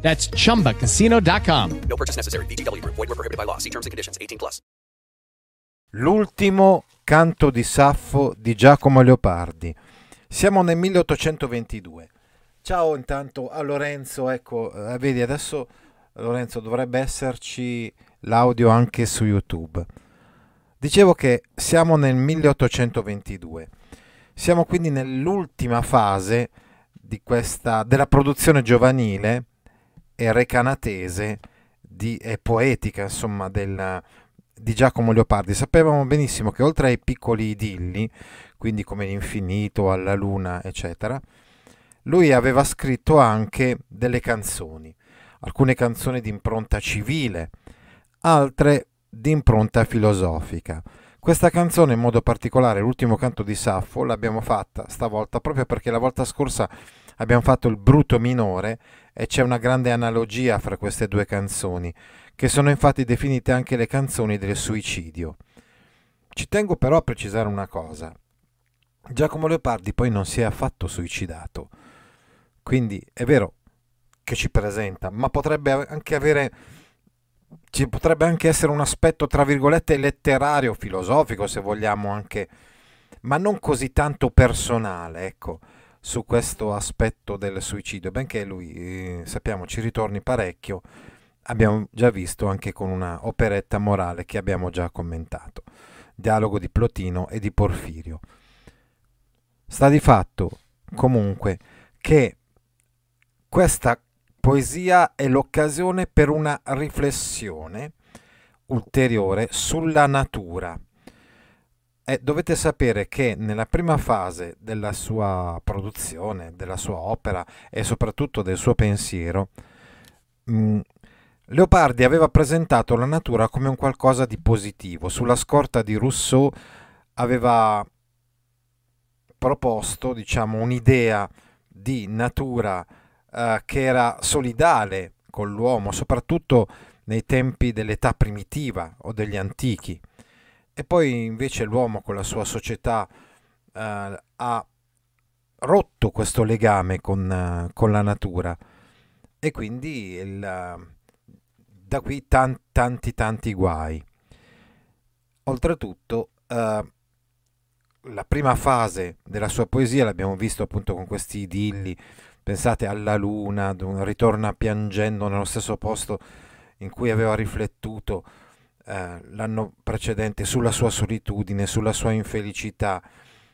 That's chumbacasino.com. No purchase necessary. VGW Group. Void were prohibited by law. See terms and conditions. 18 plus. L'ultimo canto di Saffo di Giacomo Leopardi. Siamo nel 1822. Ciao intanto a Lorenzo, ecco, eh, vedi adesso Lorenzo dovrebbe esserci l'audio anche su YouTube. Dicevo che siamo nel 1822. Siamo quindi nell'ultima fase di questa, della produzione giovanile e recanatese di, e poetica, insomma, del, di Giacomo Leopardi. Sapevamo benissimo che oltre ai piccoli idilli, quindi come l'infinito, alla luna, eccetera, lui aveva scritto anche delle canzoni, alcune canzoni di impronta civile, altre di impronta filosofica. Questa canzone in modo particolare, l'ultimo canto di Saffo, l'abbiamo fatta stavolta proprio perché la volta scorsa abbiamo fatto il bruto minore e c'è una grande analogia fra queste due canzoni, che sono infatti definite anche le canzoni del suicidio. Ci tengo però a precisare una cosa. Giacomo Leopardi poi non si è affatto suicidato. Quindi è vero che ci presenta, ma potrebbe anche avere ci potrebbe anche essere un aspetto tra virgolette letterario, filosofico, se vogliamo anche, ma non così tanto personale, ecco, su questo aspetto del suicidio, benché lui eh, sappiamo ci ritorni parecchio, abbiamo già visto anche con una operetta morale che abbiamo già commentato, dialogo di Plotino e di Porfirio. Sta di fatto comunque che questa poesia è l'occasione per una riflessione ulteriore sulla natura. E dovete sapere che nella prima fase della sua produzione, della sua opera e soprattutto del suo pensiero, mh, Leopardi aveva presentato la natura come un qualcosa di positivo. Sulla scorta di Rousseau aveva proposto, diciamo, un'idea di natura eh, che era solidale con l'uomo, soprattutto nei tempi dell'età primitiva o degli antichi. E poi invece l'uomo con la sua società eh, ha rotto questo legame con, uh, con la natura. E quindi il, uh, da qui tan, tanti tanti guai. Oltretutto uh, la prima fase della sua poesia l'abbiamo visto appunto con questi idilli. Pensate alla luna, ritorna piangendo nello stesso posto in cui aveva riflettuto eh, l'anno precedente sulla sua solitudine, sulla sua infelicità.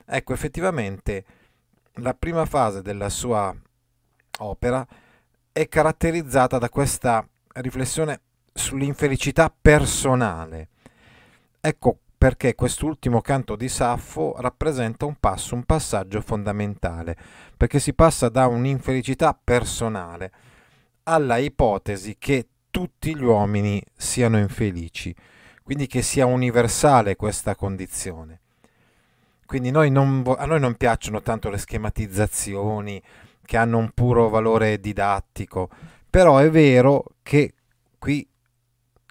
Ecco, effettivamente la prima fase della sua opera è caratterizzata da questa riflessione sull'infelicità personale. Ecco perché quest'ultimo canto di Saffo rappresenta un passo, un passaggio fondamentale, perché si passa da un'infelicità personale alla ipotesi che tutti gli uomini siano infelici, quindi che sia universale questa condizione. Quindi noi non, a noi non piacciono tanto le schematizzazioni che hanno un puro valore didattico, però è vero che qui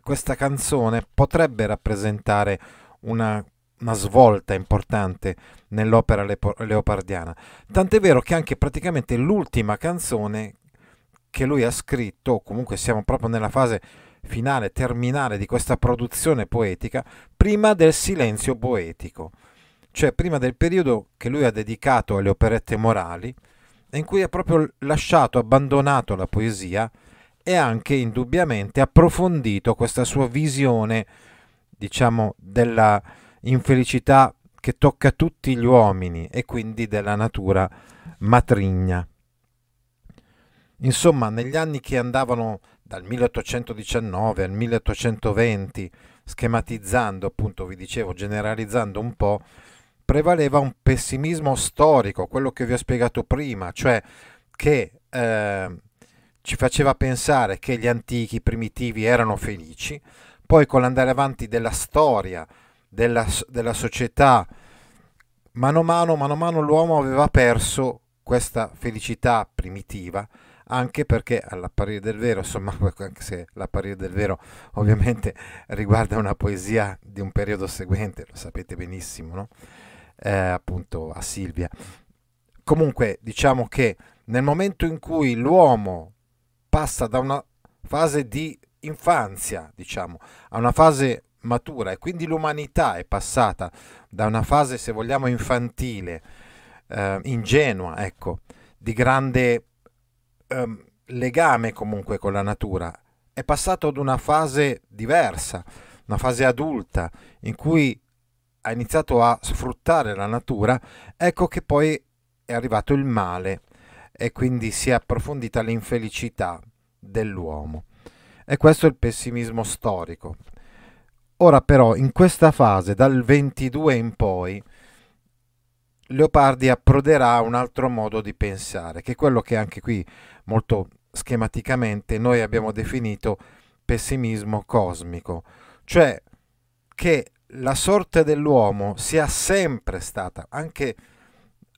questa canzone potrebbe rappresentare una, una svolta importante nell'opera leopardiana. Tant'è vero che anche praticamente l'ultima canzone che lui ha scritto, comunque siamo proprio nella fase finale, terminale di questa produzione poetica, prima del silenzio poetico, cioè prima del periodo che lui ha dedicato alle operette morali, in cui ha proprio lasciato, abbandonato la poesia e anche indubbiamente approfondito questa sua visione diciamo, della infelicità che tocca tutti gli uomini e quindi della natura matrigna. Insomma, negli anni che andavano dal 1819 al 1820, schematizzando, appunto vi dicevo, generalizzando un po', prevaleva un pessimismo storico, quello che vi ho spiegato prima, cioè che eh, ci faceva pensare che gli antichi primitivi erano felici, poi con l'andare avanti della storia, della, della società, mano a mano, mano a mano l'uomo aveva perso questa felicità primitiva anche perché all'apparire del vero, insomma, anche se l'apparire del vero ovviamente riguarda una poesia di un periodo seguente, lo sapete benissimo, no? eh, appunto a Silvia. Comunque diciamo che nel momento in cui l'uomo passa da una fase di infanzia, diciamo, a una fase matura e quindi l'umanità è passata da una fase, se vogliamo, infantile, eh, ingenua, ecco, di grande eh, legame comunque con la natura, è passato ad una fase diversa, una fase adulta, in cui ha iniziato a sfruttare la natura, ecco che poi è arrivato il male e quindi si è approfondita l'infelicità dell'uomo. E questo è il pessimismo storico. Ora però, in questa fase, dal 22 in poi, Leopardi approderà a un altro modo di pensare, che è quello che anche qui molto schematicamente noi abbiamo definito pessimismo cosmico, cioè che la sorte dell'uomo sia sempre stata, anche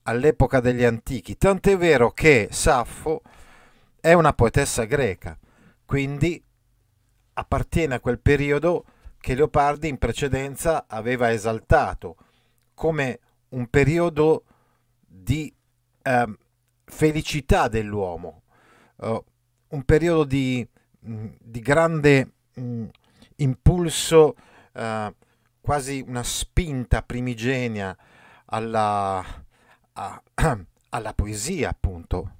all'epoca degli antichi, tant'è vero che Saffo è una poetessa greca, quindi appartiene a quel periodo che Leopardi in precedenza aveva esaltato come un periodo di eh, felicità dell'uomo, uh, un periodo di, mm, di grande mh, mm, impulso, uh, quasi una spinta primigenia alla, a, alla poesia, appunto.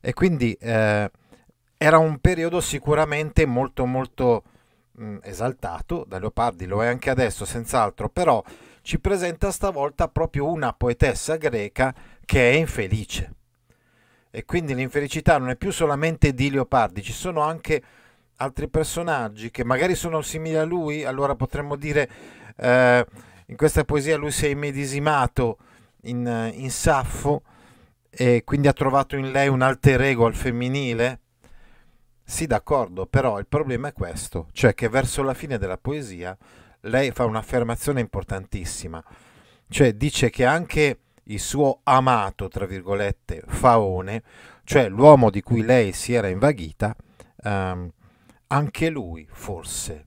E quindi eh, era un periodo sicuramente molto molto mh, mm, esaltato da Leopardi, lo è anche adesso senz'altro, però ci presenta stavolta proprio una poetessa greca che è infelice e quindi l'infelicità non è più solamente di Leopardi, ci sono anche altri personaggi che magari sono simili a lui, allora potremmo dire eh, in questa poesia lui si è immedesimato in, in Saffo e quindi ha trovato in lei un alter ego al femminile. Sì, d'accordo, però il problema è questo, cioè che verso la fine della poesia lei fa un'affermazione importantissima, cioè dice che anche il suo amato, tra virgolette, Faone, cioè l'uomo di cui lei si era invaghita, ehm, anche lui forse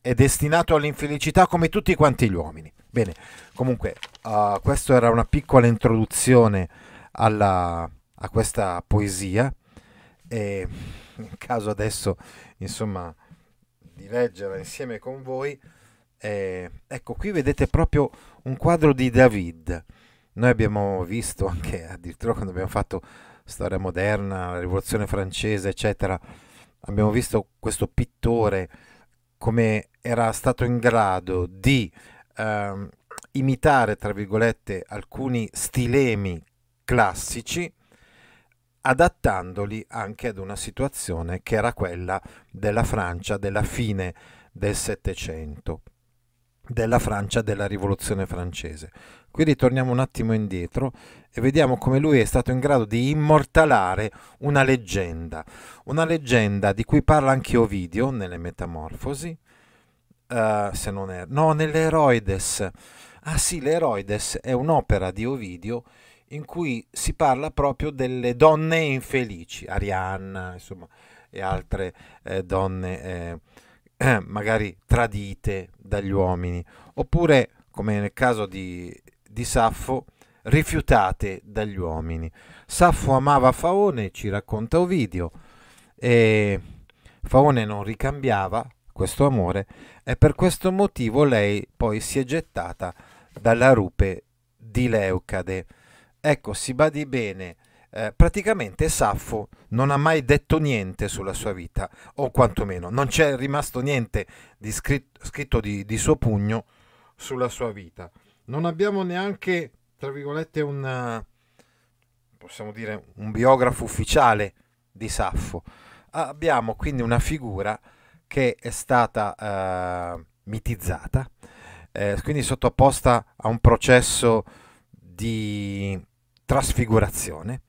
è destinato all'infelicità come tutti quanti gli uomini. Bene, comunque, uh, questa era una piccola introduzione alla, a questa poesia e in caso adesso, insomma, di leggerla insieme con voi, eh, ecco, qui vedete proprio un quadro di David. Noi abbiamo visto anche addirittura quando abbiamo fatto storia moderna, la rivoluzione francese, eccetera, abbiamo visto questo pittore come era stato in grado di ehm, imitare, tra virgolette, alcuni stilemi classici, adattandoli anche ad una situazione che era quella della Francia della fine del Settecento, della Francia della rivoluzione francese. Qui ritorniamo un attimo indietro e vediamo come lui è stato in grado di immortalare una leggenda, una leggenda di cui parla anche Ovidio nelle Metamorfosi, uh, se non è... no, nell'Eroides. Ah sì, l'Eroides è un'opera di Ovidio in cui si parla proprio delle donne infelici, Arianna, insomma, e altre eh, donne eh, magari tradite dagli uomini, oppure come nel caso di di Saffo rifiutate dagli uomini. Saffo amava Faone, ci racconta Ovidio, e Faone non ricambiava questo amore e per questo motivo lei poi si è gettata dalla rupe di Leucade. Ecco, si badi bene, eh, praticamente Saffo non ha mai detto niente sulla sua vita, o quantomeno non c'è rimasto niente di scritto, scritto di, di suo pugno sulla sua vita non abbiamo neanche, tra virgolette, un, possiamo dire, un biografo ufficiale di Saffo. Abbiamo quindi una figura che è stata eh, mitizzata, eh, quindi sottoposta a un processo di trasfigurazione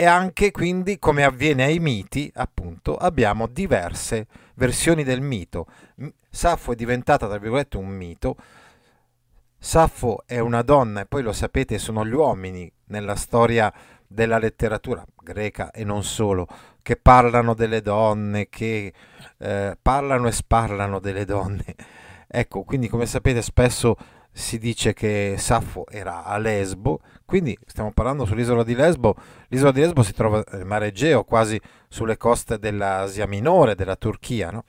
e anche quindi come avviene ai miti, appunto, abbiamo diverse versioni del mito. Saffo è diventata, tra virgolette, un mito. Saffo è una donna e poi lo sapete sono gli uomini nella storia della letteratura greca e non solo, che parlano delle donne, che eh, parlano e sparlano delle donne. Ecco, quindi come sapete spesso si dice che Saffo era a Lesbo, quindi stiamo parlando sull'isola di Lesbo. L'isola di Lesbo si trova nel mare Egeo, quasi sulle coste dell'Asia Minore, della Turchia, no?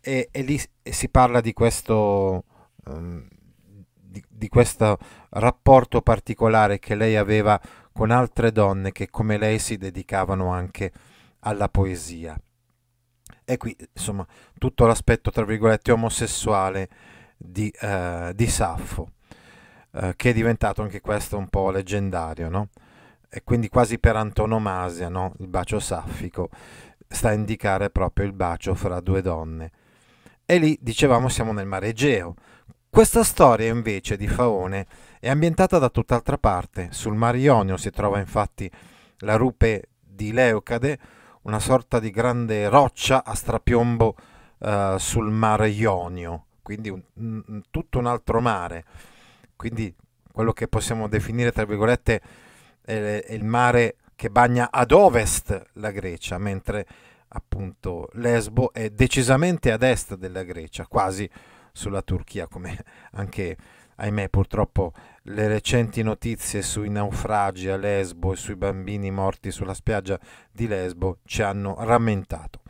e, e, lì si parla di questo, um, di, di questo rapporto particolare che lei aveva con altre donne che come lei si dedicavano anche alla poesia. E qui, insomma, tutto l'aspetto, tra virgolette, omosessuale di, uh, di Saffo, uh, che è diventato anche questo un po' leggendario, no? E quindi quasi per antonomasia, no? Il bacio saffico sta a indicare proprio il bacio fra due donne. E lì, dicevamo, siamo nel mare Egeo. Questa storia invece di Faone è ambientata da tutt'altra parte. Sul Mar Ionio si trova infatti la rupe di Leucade, una sorta di grande roccia a strapiombo uh, sul Mar Ionio, quindi un, un, tutto un altro mare. Quindi quello che possiamo definire, tra virgolette, è, è il mare che bagna ad ovest la Grecia, mentre appunto Lesbo è decisamente ad est della Grecia, quasi sulla Turchia, come anche ahimè purtroppo le recenti notizie sui naufragi a Lesbo e sui bambini morti sulla spiaggia di Lesbo ci hanno rammentato.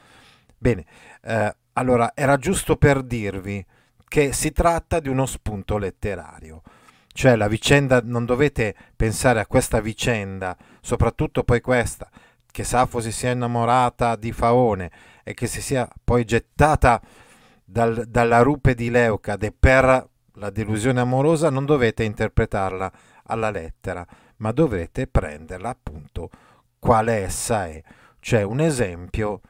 Bene, eh, allora era giusto per dirvi che si tratta di uno spunto letterario. Cioè la vicenda, non dovete pensare a questa vicenda, soprattutto poi questa, che Safo si sia innamorata di Faone e che si sia poi gettata dal, dalla rupe di Leucade per la delusione amorosa, non dovete interpretarla alla lettera, ma dovrete prenderla appunto quale essa è, cioè un esempio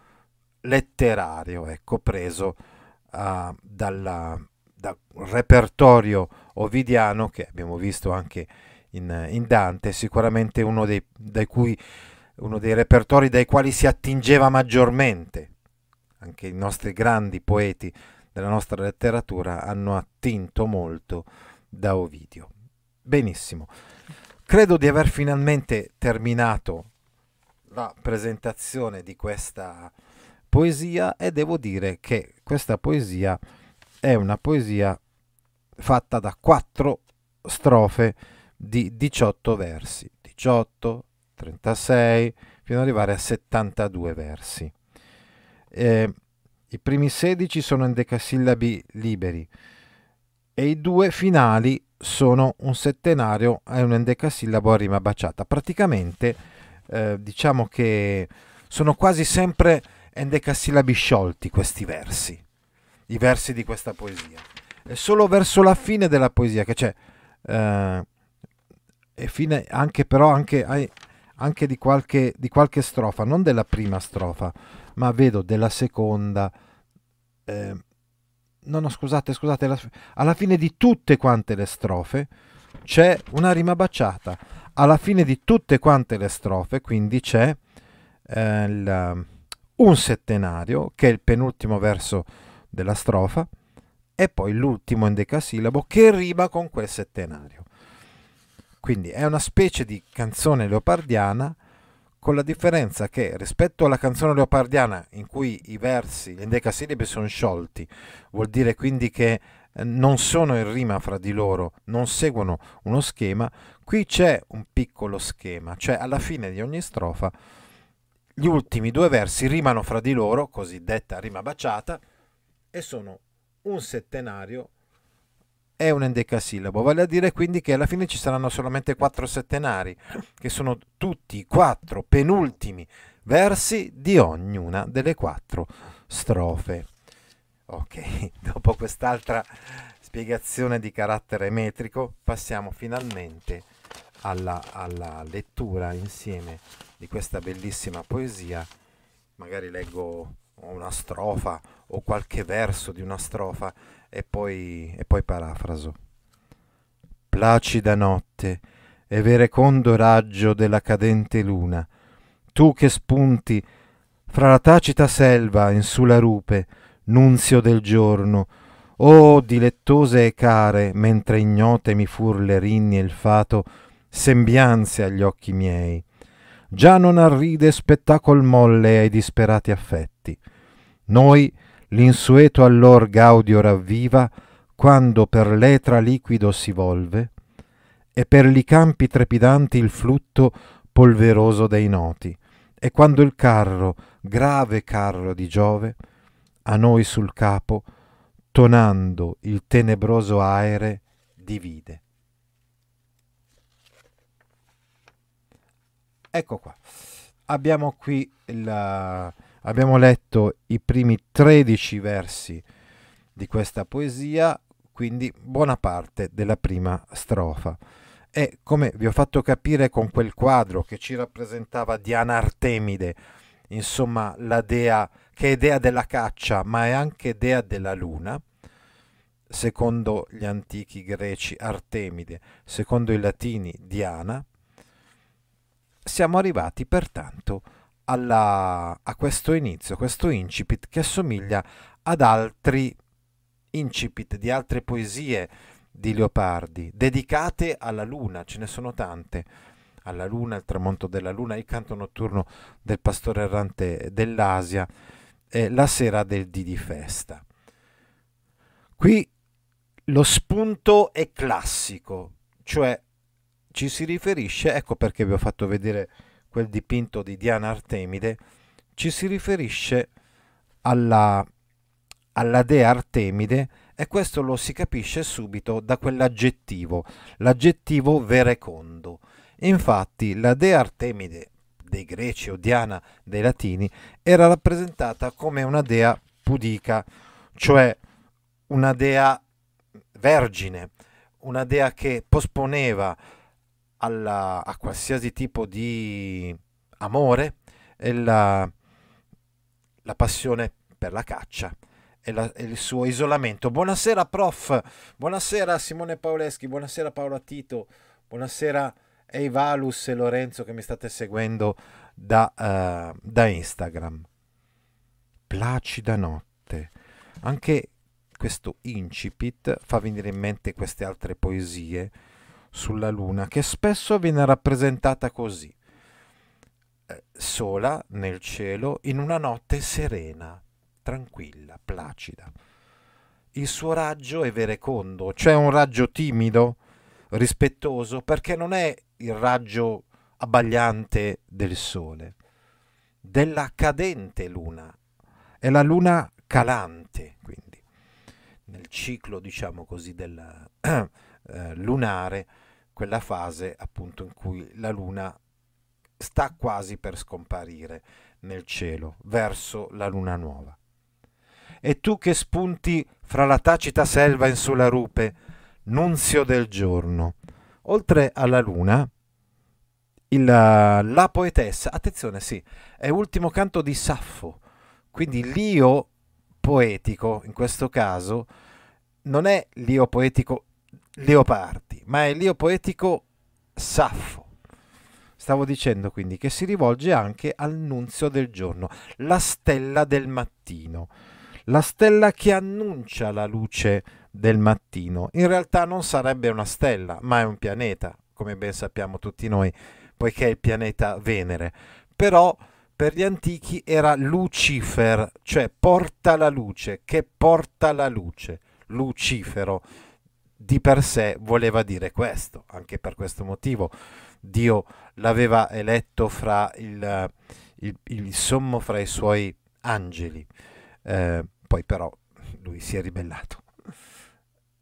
letterario, ecco, preso uh, dalla, dal repertorio ovidiano che abbiamo visto anche in, in Dante, sicuramente uno dei, cui, uno dei repertori dai quali si attingeva maggiormente anche i nostri grandi poeti della nostra letteratura hanno attinto molto da Ovidio. Benissimo, credo di aver finalmente terminato la presentazione di questa poesia e devo dire che questa poesia è una poesia fatta da quattro strofe di 18 versi, 18, 36, fino ad arrivare a 72 versi. Eh, I primi 16 sono in decasillabi liberi e i due finali sono un settenario e un endecasillabo a rima baciata. Praticamente eh, diciamo che sono quasi sempre endecasillabi sciolti questi versi, i versi di questa poesia. È solo verso la fine della poesia che c'è, eh, e fine anche però anche, anche di, qualche, di qualche strofa, non della prima strofa, ma vedo della seconda. Eh, no, no, scusate, scusate, alla, alla fine di tutte quante le strofe c'è una rima baciata. Alla fine di tutte quante le strofe, quindi c'è eh, il, un settenario, che è il penultimo verso della strofa, e poi l'ultimo endecasillabo che rima con quel settenario. Quindi è una specie di canzone leopardiana con la differenza che rispetto alla canzone leopardiana in cui i versi, gli endecasillabi sono sciolti, vuol dire quindi che eh, non sono in rima fra di loro, non seguono uno schema, qui c'è un piccolo schema, cioè alla fine di ogni strofa gli ultimi due versi rimano fra di loro, cosiddetta rima baciata, e sono un settenario è un endecasillabo, vale a dire quindi che alla fine ci saranno solamente quattro settenari, che sono tutti i quattro penultimi versi di ognuna delle quattro strofe. Ok, dopo quest'altra spiegazione di carattere metrico, passiamo finalmente alla, alla lettura insieme di questa bellissima poesia. Magari leggo una strofa o qualche verso di una strofa e poi, e poi parafraso. Placida notte e verecondo raggio della cadente luna, tu che spunti fra la tacita selva in su la rupe, nunzio del giorno, oh dilettose e care, mentre ignote mi fur le rinni e il fato, sembianze agli occhi miei. Già non arride spettacol molle ai disperati affetti. Noi l'insueto allor gaudio ravviva, quando per l'etra liquido si volve, e per li campi trepidanti il flutto polveroso dei noti, e quando il carro, grave carro di Giove, a noi sul capo, tonando il tenebroso aere, divide. Ecco qua. Abbiamo qui la... abbiamo letto i primi 13 versi di questa poesia, quindi buona parte della prima strofa. E come vi ho fatto capire con quel quadro che ci rappresentava Diana Artemide, insomma la dea che è dea della caccia, ma è anche dea della luna, secondo gli antichi greci Artemide, secondo i latini Diana, siamo arrivati pertanto alla, a questo inizio, questo incipit che assomiglia ad altri incipit di altre poesie di Leopardi, dedicate alla luna, ce ne sono tante, alla luna, il tramonto della luna, il canto notturno del pastore errante dell'Asia, eh, la sera del dì di festa. Qui lo spunto è classico, cioè ci si riferisce, ecco perché vi ho fatto vedere quel dipinto di Diana Artemide, ci si riferisce alla, alla dea Artemide e questo lo si capisce subito da quell'aggettivo, l'aggettivo verecondo. Infatti la dea Artemide dei greci o Diana dei latini era rappresentata come una dea pudica, cioè una dea vergine, una dea che posponeva alla, a qualsiasi tipo di amore la, la passione per la caccia e, la, e, il suo isolamento. Buonasera prof, buonasera Simone Paoleschi, buonasera Paola Tito, buonasera Eivalus e Lorenzo che mi state seguendo da, uh, da Instagram. Placida notte. Anche questo incipit fa venire in mente queste altre poesie sulla luna che spesso viene rappresentata così. Eh, sola nel cielo in una notte serena tranquilla, placida. Il suo raggio è verecondo, cioè un raggio timido, rispettoso, perché non è il raggio abbagliante del sole, della cadente luna. È la luna calante, quindi, nel ciclo, diciamo così, del eh, lunare, quella fase appunto in cui la luna sta quasi per scomparire nel cielo, verso la luna nuova e tu che spunti fra la tacita selva in sulla rupe, nunzio del giorno. Oltre alla luna, il, la poetessa, attenzione sì, è ultimo canto di Saffo, quindi l'io poetico in questo caso non è l'io poetico Leopardi, ma è l'io poetico Saffo. Stavo dicendo quindi che si rivolge anche al nunzio del giorno, la stella del mattino la stella che annuncia la luce del mattino. In realtà non sarebbe una stella, ma è un pianeta, come ben sappiamo tutti noi, poiché è il pianeta Venere. Però per gli antichi era Lucifer, cioè porta la luce, che porta la luce. Lucifero di per sé voleva dire questo, anche per questo motivo Dio l'aveva eletto fra il, il, il sommo fra i suoi angeli. Eh, poi però lui si è ribellato.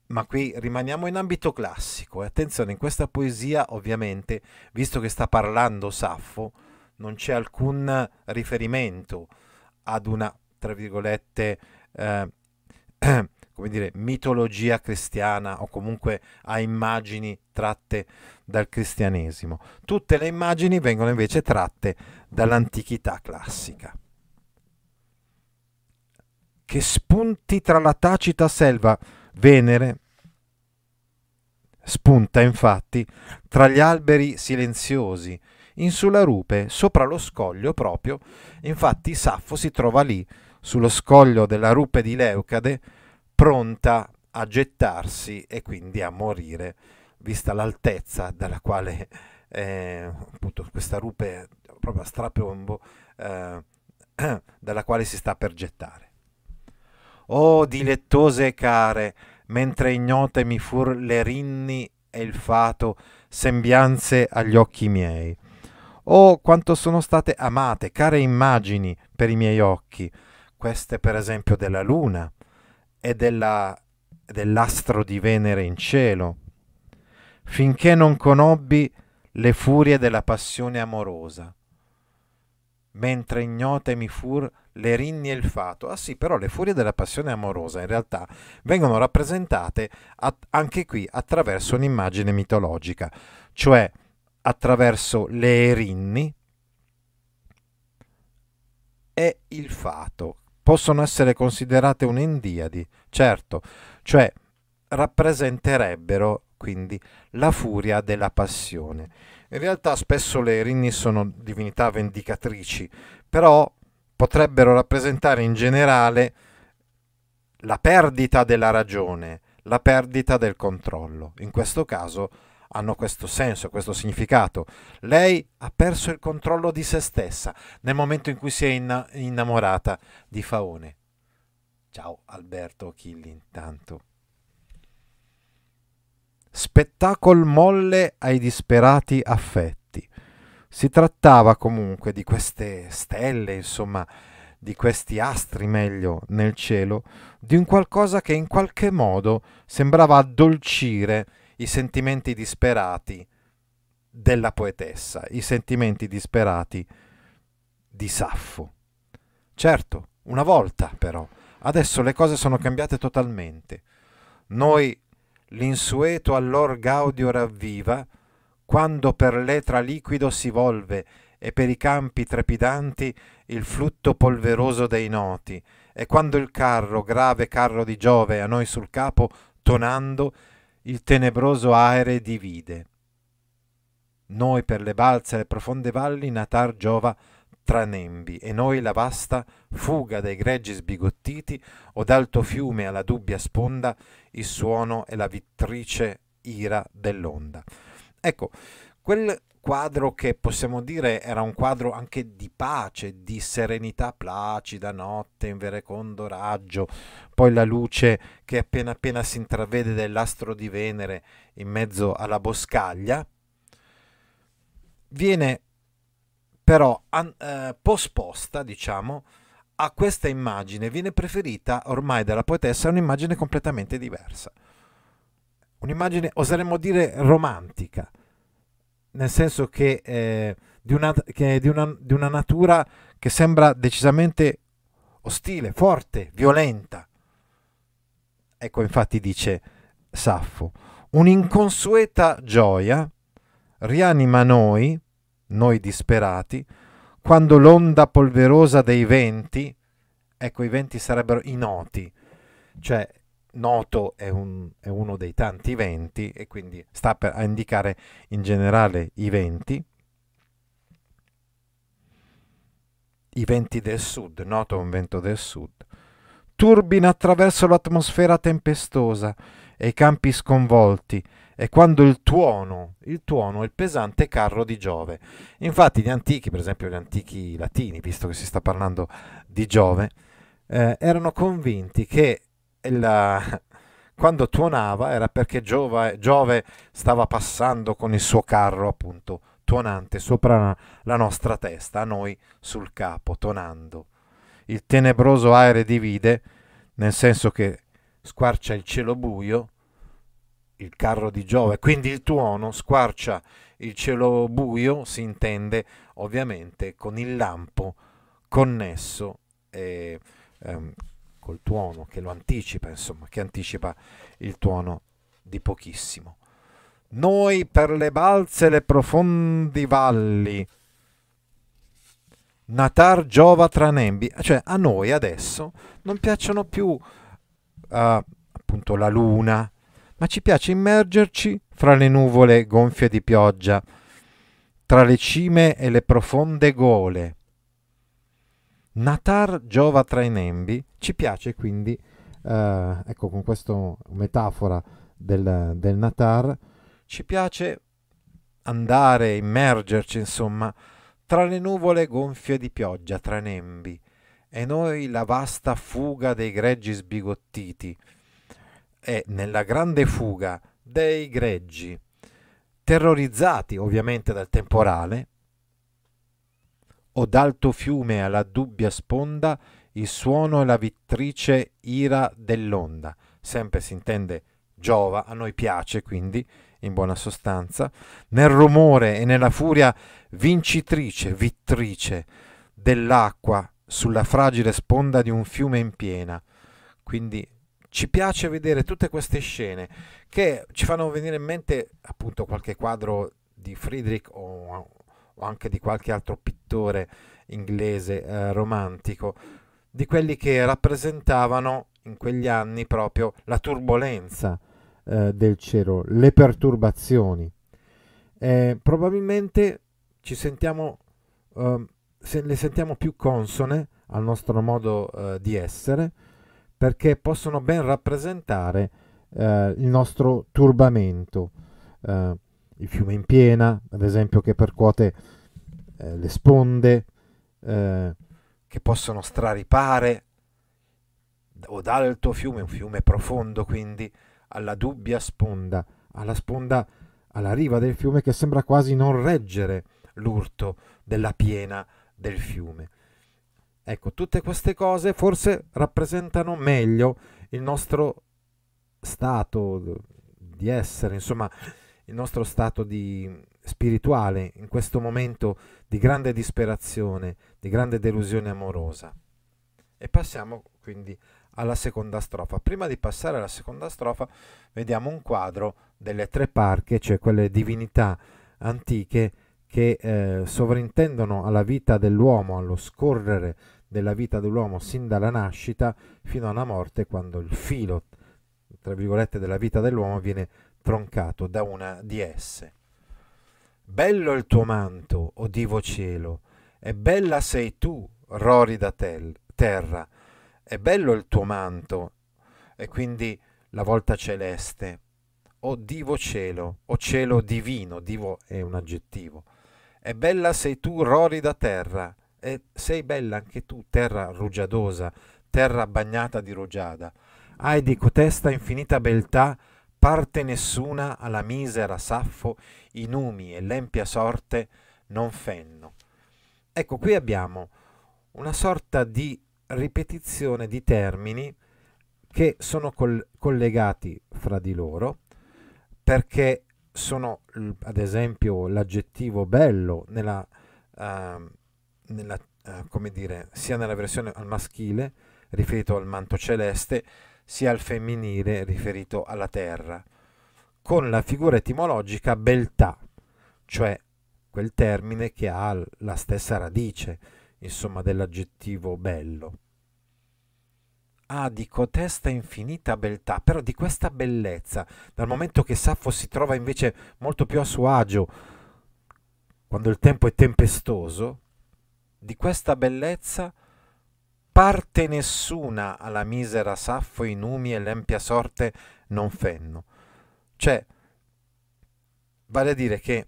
Ma qui rimaniamo in ambito classico e attenzione, in questa poesia ovviamente, visto che sta parlando Saffo, non c'è alcun riferimento ad una, tra virgolette, eh, come dire, mitologia cristiana o comunque a immagini tratte dal cristianesimo. Tutte le immagini vengono invece tratte dall'antichità classica che spunti tra la tacita selva. Venere spunta infatti tra gli alberi silenziosi, in sulla rupe, sopra lo scoglio proprio. Infatti Saffo si trova lì, sullo scoglio della rupe di Leucade, pronta a gettarsi e quindi a morire, vista l'altezza dalla quale eh, appunto questa rupe proprio a strapiombo eh, dalla quale si sta per gettare. Oh dilettose e care, mentre ignote mi fur le rinni e il fato, sembianze agli occhi miei. Oh, quanto sono state amate, care immagini per i miei occhi, queste per esempio della luna e della, dell'astro di Venere in cielo, finché non conobbi le furie della passione amorosa mentre ignote mi fur le rinni e il fato. Ah sì, però le furie della passione amorosa in realtà vengono rappresentate at- anche qui attraverso un'immagine mitologica, cioè attraverso le erinni e il fato. Possono essere considerate un'endiadi, certo, cioè rappresenterebbero quindi la furia della passione. In realtà spesso le rinni sono divinità vendicatrici, però potrebbero rappresentare in generale la perdita della ragione, la perdita del controllo. In questo caso hanno questo senso, questo significato. Lei ha perso il controllo di se stessa nel momento in cui si è innamorata di Faone. Ciao Alberto Chilli intanto. Spettacol molle ai disperati affetti. Si trattava comunque di queste stelle, insomma, di questi astri meglio nel cielo, di un qualcosa che in qualche modo sembrava addolcire i sentimenti disperati della poetessa, i sentimenti disperati di Saffo. Certo, una volta però, adesso le cose sono cambiate totalmente. Noi l'insueto allor gaudio ravviva, quando per l'etra liquido si volve e per i campi trepidanti il flutto polveroso dei noti, e quando il carro, grave carro di Giove, a noi sul capo, tonando, il tenebroso aere divide. Noi per le balze e le profonde valli natar giova tra nembi, e noi la vasta fuga dai greggi sbigottiti o d'alto fiume alla dubbia sponda il suono e la vittrice ira dell'onda. Ecco, quel quadro che possiamo dire era un quadro anche di pace, di serenità placida, notte in verecondo raggio, poi la luce che appena appena si intravede dell'astro di Venere in mezzo alla boscaglia, viene però an- eh, posposta, diciamo, a questa immagine. Viene preferita ormai dalla poetessa un'immagine completamente diversa. Un'immagine, oseremmo dire, romantica, nel senso che, eh, di, una, che di, una, di una natura che sembra decisamente ostile, forte, violenta. Ecco, infatti dice Saffo, un'inconsueta gioia rianima noi, noi disperati, quando l'onda polverosa dei venti, ecco i venti sarebbero i noti, cioè noto è, un, è uno dei tanti venti e quindi sta per, a indicare in generale i venti, i venti del sud, noto un vento del sud, turbina attraverso l'atmosfera tempestosa e i campi sconvolti. È quando il tuono, il tuono è il pesante carro di Giove. Infatti gli antichi, per esempio gli antichi latini, visto che si sta parlando di Giove, eh, erano convinti che la, quando tuonava era perché Giove, Giove stava passando con il suo carro appunto tuonante sopra la nostra testa, a noi sul capo, tonando. Il tenebroso aere divide, nel senso che squarcia il cielo buio, il carro di Giove, quindi il tuono squarcia il cielo buio, si intende ovviamente con il lampo connesso eh, ehm, col tuono che lo anticipa, insomma, che anticipa il tuono di pochissimo. Noi per le balze e le profondi valli, natar giova tra nembi, cioè a noi adesso non piacciono più uh, appunto la luna, ma ci piace immergerci fra le nuvole gonfie di pioggia, tra le cime e le profonde gole. Natar giova tra i nembi, ci piace quindi, eh, ecco con questa metafora del, del Natar, ci piace andare, immergerci insomma, tra le nuvole gonfie di pioggia, tra i nembi, e noi la vasta fuga dei greggi sbigottiti, e nella grande fuga dei greggi, terrorizzati ovviamente dal temporale, o d'alto fiume alla dubbia sponda il suono e la vittrice ira dell'onda. Sempre si intende giova, a noi piace quindi, in buona sostanza, nel rumore e nella furia vincitrice, vittrice dell'acqua sulla fragile sponda di un fiume in piena. Quindi ci piace vedere tutte queste scene che ci fanno venire in mente appunto qualche quadro di Friedrich o, o anche di qualche altro pittore inglese eh, romantico, di quelli che rappresentavano in quegli anni proprio la turbolenza eh, del cielo, le perturbazioni. Eh, probabilmente ci sentiamo, eh, se le sentiamo più consone al nostro modo eh, di essere, perché possono ben rappresentare eh, il nostro turbamento. Il fiume in piena, ad esempio, che percuote eh, le sponde, eh, che possono straripare, o d'alto fiume, un fiume profondo, quindi alla dubbia sponda, alla sponda alla riva del fiume che sembra quasi non reggere l'urto della piena del fiume. Ecco, tutte queste cose forse rappresentano meglio il nostro stato di essere, insomma, il nostro stato di spirituale in questo momento di grande disperazione, di grande delusione amorosa. E passiamo quindi alla seconda strofa. Prima di passare alla seconda strofa, vediamo un quadro delle tre parche, cioè quelle divinità antiche che eh, sovrintendono alla vita dell'uomo, allo scorrere della vita dell'uomo sin dalla nascita fino alla morte, quando il filo, tra virgolette, della vita dell'uomo viene troncato da una di esse. Bello il tuo manto, o divo cielo, e bella sei tu, rorida tel- terra, è bello il tuo manto, e quindi la volta celeste, o divo cielo, o cielo divino, divo è un aggettivo, e bella sei tu, rorida terra, e sei bella anche tu, terra rugiadosa, terra bagnata di rugiada. Hai di cotesta infinita beltà, parte nessuna alla misera Saffo, i numi e l'empia sorte non fenno. Ecco, qui abbiamo una sorta di ripetizione di termini che sono col- collegati fra di loro perché sono ad esempio l'aggettivo bello nella, uh, nella uh, come dire, sia nella versione al maschile riferito al manto celeste sia al femminile riferito alla terra con la figura etimologica beltà cioè quel termine che ha la stessa radice insomma dell'aggettivo bello. Ha di cotesta infinita beltà, però di questa bellezza, dal momento che Saffo si trova invece molto più a suo agio quando il tempo è tempestoso, di questa bellezza parte nessuna alla misera Saffo i numi e l'empia sorte non fenno. Cioè, vale a dire che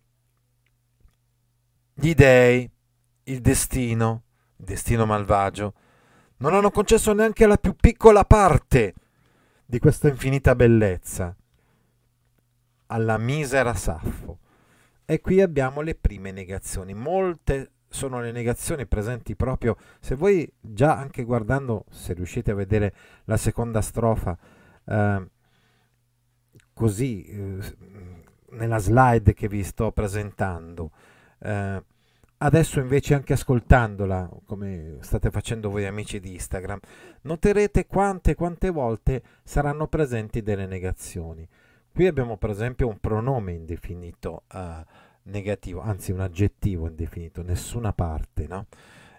gli dei, il destino, il destino malvagio, non hanno concesso neanche la più piccola parte di questa infinita bellezza alla misera Saffo. E qui abbiamo le prime negazioni. Molte sono le negazioni presenti proprio, se voi già anche guardando, se riuscite a vedere la seconda strofa, eh, così eh, nella slide che vi sto presentando, eh, Adesso invece anche ascoltandola, come state facendo voi amici di Instagram, noterete quante quante volte saranno presenti delle negazioni. Qui abbiamo per esempio un pronome indefinito uh, negativo, anzi un aggettivo indefinito, nessuna parte, no?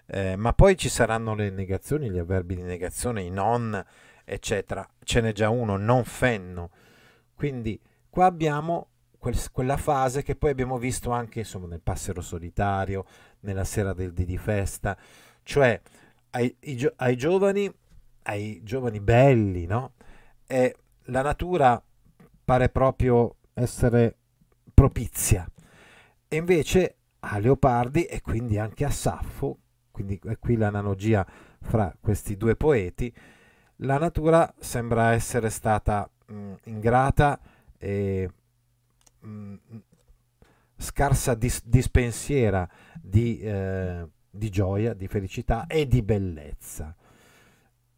Eh, ma poi ci saranno le negazioni, gli avverbi di negazione, i non, eccetera. Ce n'è già uno, non fenno. Quindi qua abbiamo quel- quella fase che poi abbiamo visto anche insomma, nel Passero Solitario, nella sera del dì di festa, cioè ai, i ai giovani, ai giovani belli, no? E la natura pare proprio essere propizia. E invece a Leopardi e quindi anche a Saffo, quindi è qui l'analogia fra questi due poeti, la natura sembra essere stata mh, ingrata e mh, scarsa dis- dispensiera di, eh, di gioia, di felicità e di bellezza.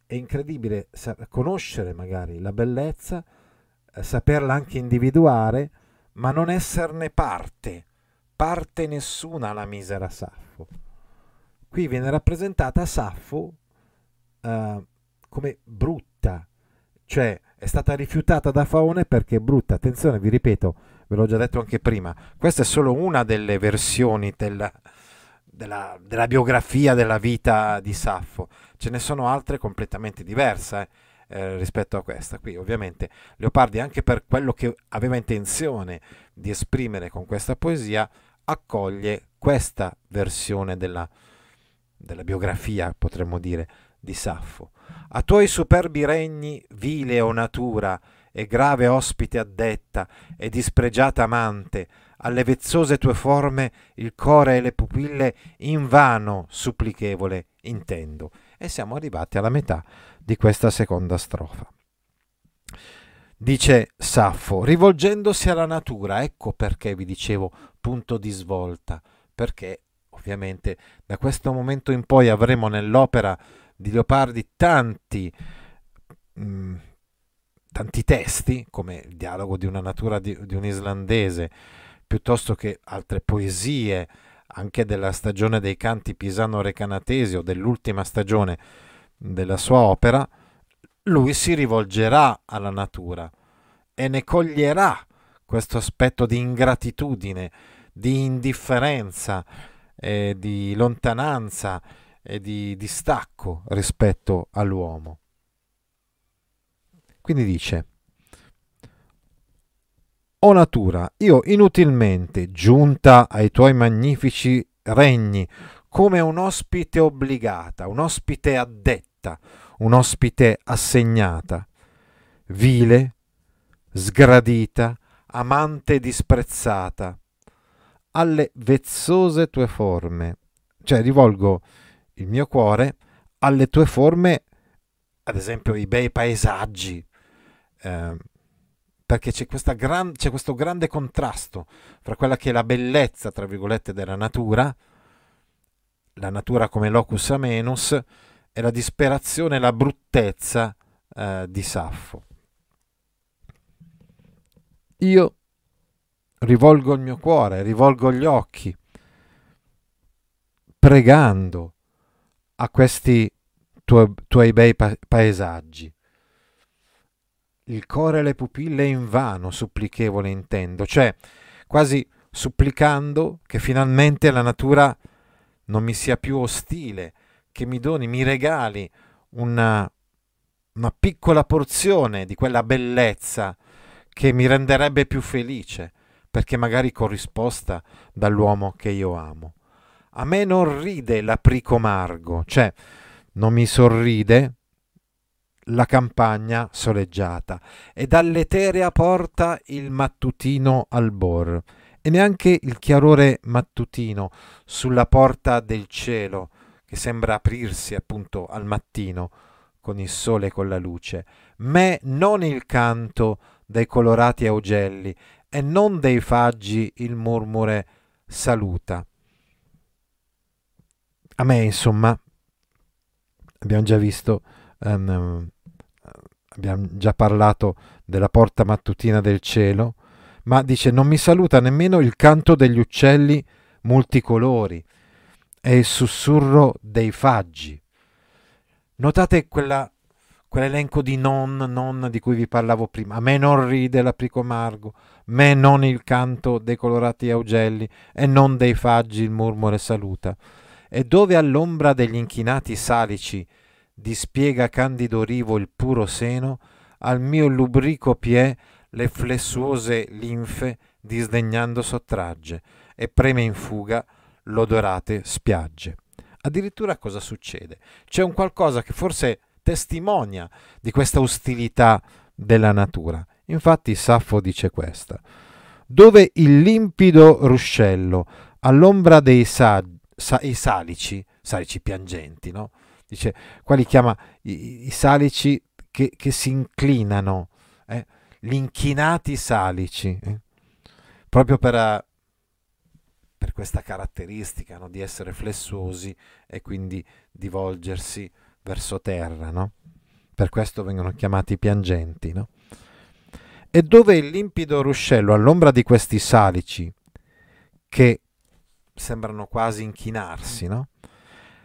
È incredibile sa- conoscere magari la bellezza, eh, saperla anche individuare, ma non esserne parte, parte nessuna la misera Saffo. Qui viene rappresentata Saffo eh, come brutta, cioè è stata rifiutata da Faone perché è brutta. Attenzione, vi ripeto, ve l'ho già detto anche prima, questa è solo una delle versioni della, della, della biografia della vita di Saffo, ce ne sono altre completamente diverse. Eh, rispetto a questa. Qui ovviamente Leopardi, anche per quello che aveva intenzione di esprimere con questa poesia, accoglie questa versione della, della biografia, potremmo dire, di Saffo. A tuoi superbi regni, vile o natura, e grave ospite addetta, e dispregiata amante, alle vezzose tue forme il core e le pupille invano supplichevole intendo. E siamo arrivati alla metà di questa seconda strofa. Dice Saffo, rivolgendosi alla natura, ecco perché vi dicevo punto di svolta, perché ovviamente da questo momento in poi avremo nell'opera di Leopardi tanti, mh, mm, tanti testi, come il dialogo di una natura di, di un islandese, piuttosto che altre poesie, anche della stagione dei canti pisano-recanatesi o dell'ultima stagione della sua opera, lui si rivolgerà alla natura e ne coglierà questo aspetto di ingratitudine, di indifferenza, eh, di lontananza e di distacco rispetto all'uomo. Quindi dice, O natura, io inutilmente, giunta ai tuoi magnifici regni, come un ospite obbligata, un ospite addetta, un ospite assegnata, vile, sgradita, amante disprezzata, alle vezzose tue forme, cioè rivolgo il mio cuore alle tue forme, ad esempio i bei paesaggi, eh, perché c'è, gran, c'è, questo grande contrasto fra quella che è la bellezza, tra virgolette, della natura, la natura come locus amenus, e la disperazione la bruttezza eh, di Saffo. Io rivolgo il mio cuore, rivolgo gli occhi, pregando a questi tuoi, tuoi bei pa- paesaggi. Il cuore e le pupille in vano, supplichevole intendo, cioè quasi supplicando che finalmente la natura non mi sia più ostile, che mi doni, mi regali una, una piccola porzione di quella bellezza che mi renderebbe più felice, perché magari corrisposta dall'uomo che io amo. A me non ride l'aprico margo, cioè non mi sorride la campagna soleggiata e dall'eterea porta il mattutino albor e neanche il chiarore mattutino sulla porta del cielo che sembra aprirsi appunto al mattino con il sole e con la luce, me non il canto dei colorati augelli e non dei faggi il murmure saluta. A me, insomma, abbiamo già visto, um, abbiamo già parlato della porta mattutina del cielo, ma dice non mi saluta nemmeno il canto degli uccelli multicolori e il sussurro dei faggi. Notate quella, quell'elenco di non, non di cui vi parlavo prima. A me non ride l'aprico margo, me non il canto dei colorati augelli e non dei faggi il murmure saluta. E dove all'ombra degli inchinati salici dispiega candido rivo il puro seno, al mio lubrico piè le flessuose linfe disdegnando sottragge e preme in fuga l'odorate spiagge. Addirittura cosa succede? C'è un qualcosa che forse testimonia di questa ostilità della natura. Infatti Saffo dice questa. Dove il limpido ruscello all'ombra dei sa- sa- salici, salici piangenti, no? Dice, quali chiama i, i salici che, che, si inclinano, eh? gli inchinati salici, eh? proprio per, per, questa caratteristica no? di essere flessuosi e quindi di volgersi verso terra, no? per questo vengono chiamati piangenti. No? E dove il limpido ruscello all'ombra di questi salici, che sembrano quasi inchinarsi,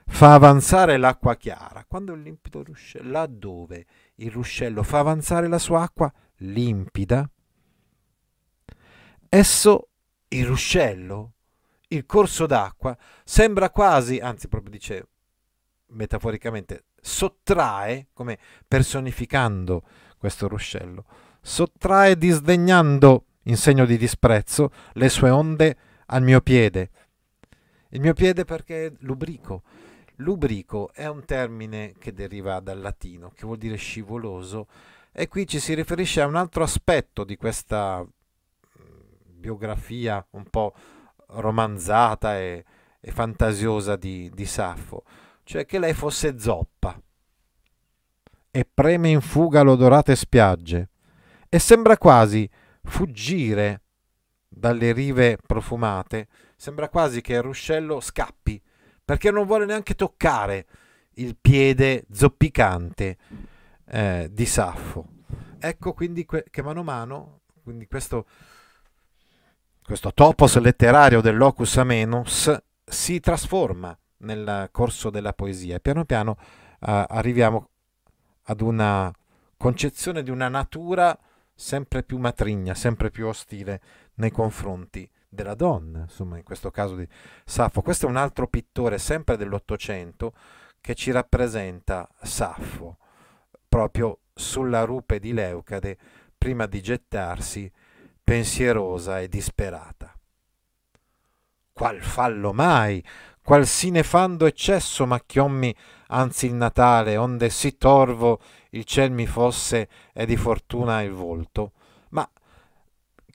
fa avanzare l'acqua chiara. Quando il limpido ruscello, laddove il ruscello fa avanzare la sua acqua limpida, esso, il ruscello, il corso d'acqua, sembra quasi, anzi proprio dice metaforicamente, sottrae, come personificando questo ruscello, sottrae disdegnando in segno di disprezzo le sue onde al mio piede. Il mio piede perché è lubrico. Lubrico è un termine che deriva dal latino, che vuol dire scivoloso, e qui ci si riferisce a un altro aspetto di questa mm, biografia un po' romanzata e, e fantasiosa di, di Saffo, cioè che lei fosse zoppa e preme in fuga l'odorate spiagge e sembra quasi fuggire dalle rive profumate, sembra quasi che il ruscello scappi perché non vuole neanche toccare il piede zoppicante eh, di Saffo. Ecco quindi que- che mano a mano, quindi questo, questo topos letterario del locus amenus si trasforma nel corso della poesia e piano piano eh, arriviamo ad una concezione di una natura sempre più matrigna, sempre più ostile nei confronti della donna, insomma in questo caso di Saffo. Questo è un altro pittore sempre dell'Ottocento che ci rappresenta Saffo, proprio sulla rupe di Leucade, prima di gettarsi pensierosa e disperata. Qual fallo mai, qual sinefando eccesso macchiommi anzi il Natale, onde sì torvo il ciel mi fosse e di fortuna il volto. Ma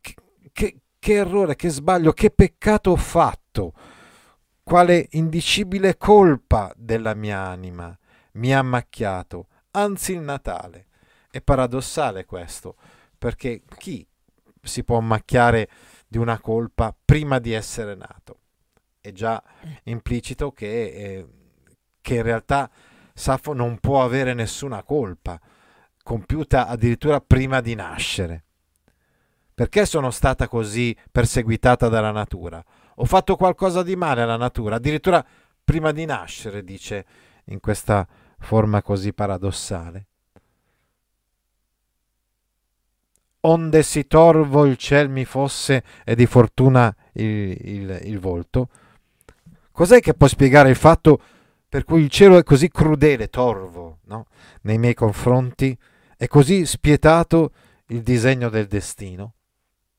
che, che, che errore, che sbaglio, che peccato ho fatto! Quale indicibile colpa della mia anima mi ha macchiato, anzi il Natale. È paradossale questo, perché chi si può macchiare di una colpa prima di essere nato? È già implicito che eh, che in realtà Saffo non può avere nessuna colpa, compiuta addirittura prima di nascere. Perché sono stata così perseguitata dalla natura? Ho fatto qualcosa di male alla natura, addirittura prima di nascere, dice in questa forma così paradossale. Onde si torvo il ciel mi fosse e di fortuna il, il, il volto. Cos'è che può spiegare il fatto per cui il cielo è così crudele, torvo, no? nei miei confronti, è così spietato il disegno del destino,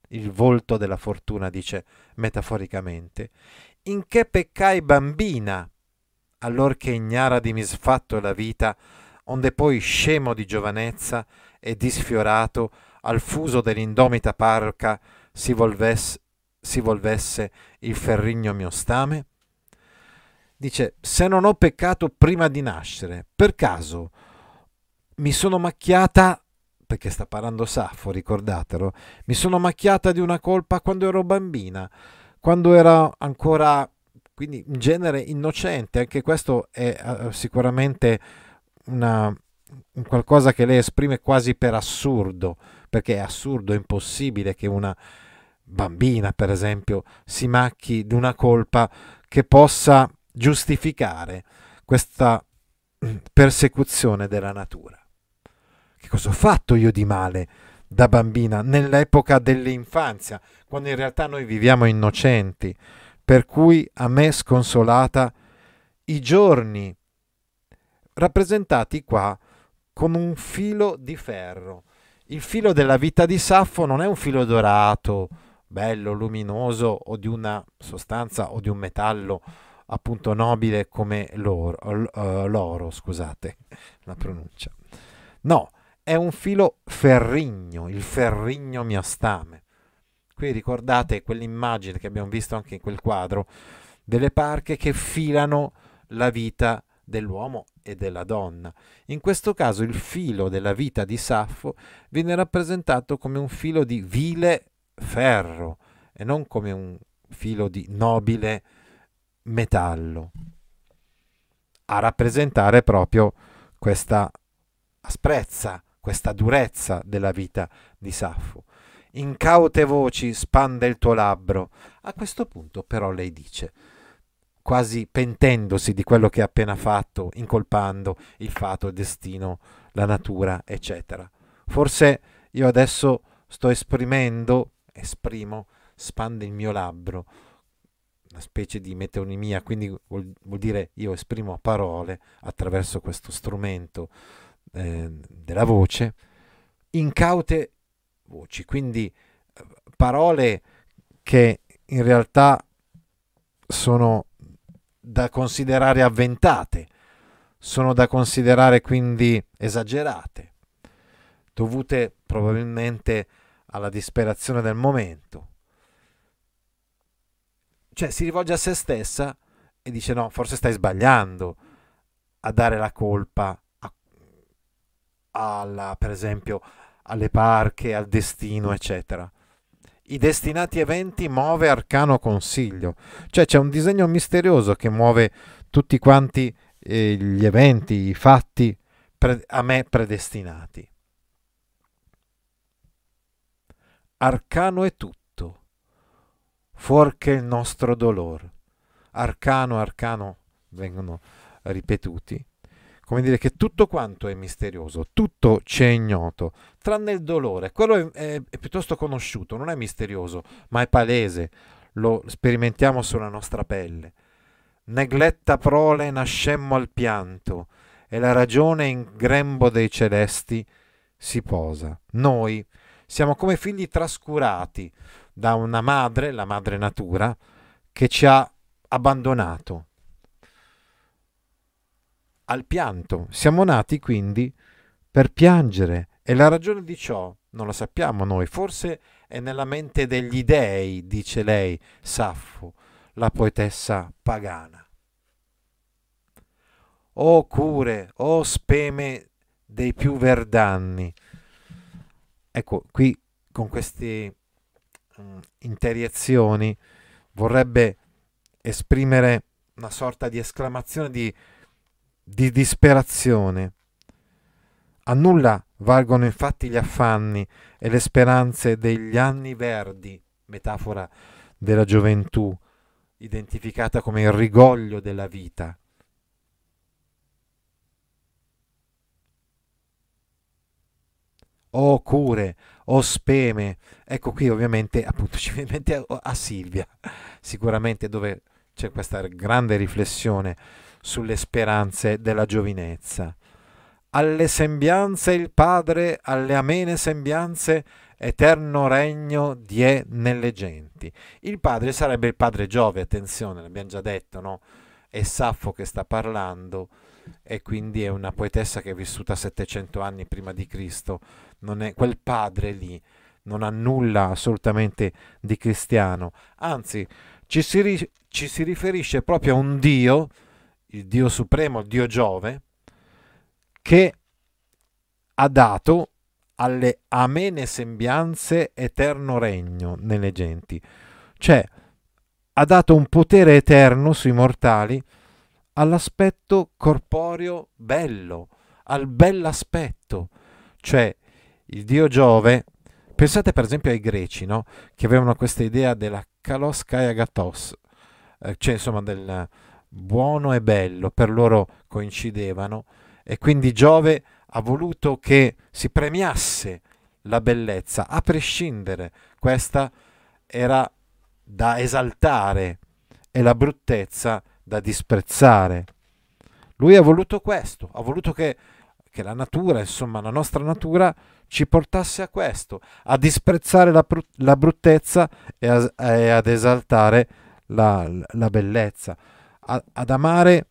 il volto della fortuna, dice metaforicamente, in che peccai bambina, allor che ignara di misfatto la vita, onde poi scemo di giovanezza e disfiorato al fuso dell'indomita parca si volvesse, si volvesse il ferrigno mio stame? dice, se non ho peccato prima di nascere, per caso mi sono macchiata, perché sta parlando Saffo, ricordatelo, mi sono macchiata di una colpa quando ero bambina, quando ero ancora, quindi in genere innocente, anche questo è uh, sicuramente una, un qualcosa che lei esprime quasi per assurdo, perché è assurdo, è impossibile che una bambina, per esempio, si macchi di una colpa che possa giustificare questa mm, persecuzione della natura. Che cosa ho fatto io di male da bambina nell'epoca dell'infanzia, quando in realtà noi viviamo innocenti, per cui a me sconsolata i giorni rappresentati qua con un filo di ferro. Il filo della vita di Saffo non è un filo dorato, bello, luminoso o di una sostanza o di un metallo appunto nobile come l'oro, uh, l'oro scusate la pronuncia. No, è un filo ferrigno, il ferrigno miastame. Qui ricordate quell'immagine che abbiamo visto anche in quel quadro delle parche che filano la vita dell'uomo e della donna. In questo caso il filo della vita di Saffo viene rappresentato come un filo di vile ferro e non come un filo di nobile metallo. A rappresentare proprio questa asprezza, questa durezza della vita di Saffo. Incaute voci spande il tuo labbro. A questo punto però lei dice quasi pentendosi di quello che ha appena fatto, incolpando il fato, il destino, la natura, eccetera. Forse io adesso sto esprimendo, esprimo, spande il mio labbro, una specie di metonimia, quindi vuol, vuol dire io esprimo parole attraverso questo strumento eh, della voce, incaute voci, quindi eh, parole che in realtà sono da considerare avventate, sono da considerare quindi esagerate, dovute probabilmente alla disperazione del momento. Cioè si rivolge a se stessa e dice no, forse stai sbagliando a dare la colpa a, alla, per esempio alle parche, al destino, eccetera i destinati eventi muove arcano consiglio. Cioè c'è un disegno misterioso che muove tutti quanti eh, gli eventi, i fatti pre- a me predestinati. Arcano è tutto, fuorché il nostro dolore. Arcano, arcano vengono ripetuti come dire che tutto quanto è misterioso, tutto ci è ignoto, tranne il dolore. Quello è, è, è, piuttosto conosciuto, non è misterioso, ma è palese, lo sperimentiamo sulla nostra pelle. Negletta prole nascemmo al pianto, e la ragione in grembo dei celesti si posa. Noi siamo come figli trascurati da una madre, la madre natura, che ci ha abbandonato, al pianto. Siamo nati quindi per piangere e la ragione di ciò non lo sappiamo noi, forse è nella mente degli dei, dice lei, Saffo, la poetessa pagana. O cure, o speme dei più verdanni. Ecco, qui con queste um, interiezioni vorrebbe esprimere una sorta di esclamazione di di disperazione. A nulla valgono infatti gli affanni e le speranze degli anni verdi, metafora della gioventù, identificata come il rigoglio della vita. O cure, o speme. Ecco qui ovviamente appunto ci viene in mente a Silvia, sicuramente dove c'è questa grande riflessione sulle speranze della giovinezza. Alle sembianze il Padre, alle amene sembianze, eterno regno die nelle genti. Il Padre sarebbe il Padre Giove, attenzione, l'abbiamo già detto, no? È Saffo che sta parlando e quindi è una poetessa che è vissuta 700 anni prima di Cristo, non è quel padre lì, non ha nulla assolutamente di cristiano, anzi ci si, ri- ci si riferisce proprio a un Dio il Dio Supremo, il Dio Giove, che ha dato alle amene sembianze eterno regno nelle genti. Cioè, ha dato un potere eterno sui mortali all'aspetto corporeo bello, al bell'aspetto. Cioè, il dio Giove, pensate per esempio ai greci, no? che avevano questa idea della kalos kaiagatos, eh, cioè insomma del, buono e bello, per loro coincidevano, e quindi Giove ha voluto che si premiasse la bellezza, a prescindere, questa era da esaltare e la bruttezza da disprezzare. Lui ha voluto questo, ha voluto che, che la natura, insomma la nostra natura, ci portasse a questo, a disprezzare la, la bruttezza e, a, e, ad esaltare la, la bellezza, a, ad amare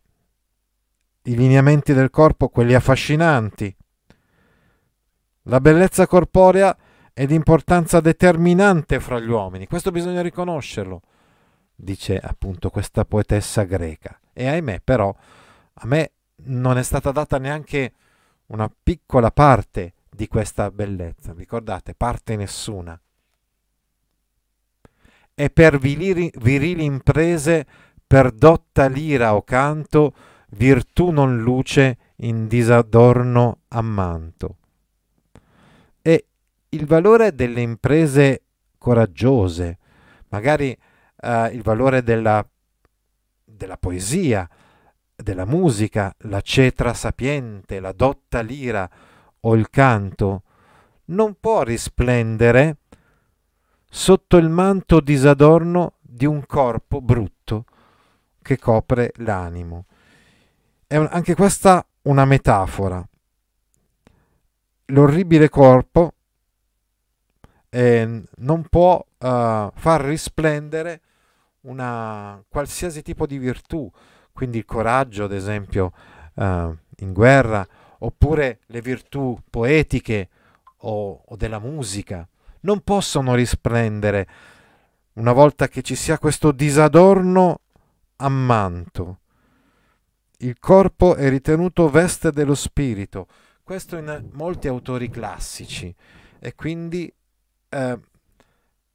i lineamenti del corpo, quelli affascinanti. La bellezza corporea è di importanza determinante fra gli uomini, questo bisogna riconoscerlo, dice appunto questa poetessa greca. E ahimè però a me non è stata data neanche una piccola parte di questa bellezza. Ricordate, parte nessuna. E per virili, virili imprese, per dotta lira o canto, virtù non luce in disadorno ammanto. E il valore delle imprese coraggiose, magari eh, il valore della, della poesia, della musica, la cetra sapiente, la dotta lira o il canto, non può risplendere sotto il manto disadorno di un corpo brutto che copre l'animo. È un, anche questa una metafora. L'orribile corpo eh, non può uh, far risplendere una qualsiasi tipo di virtù, quindi il coraggio, ad esempio, uh, in guerra, oppure le virtù poetiche o, o della musica, non possono risplendere una volta che ci sia questo disadorno ammanto. Il corpo è ritenuto veste dello spirito, questo in molti autori classici e quindi eh,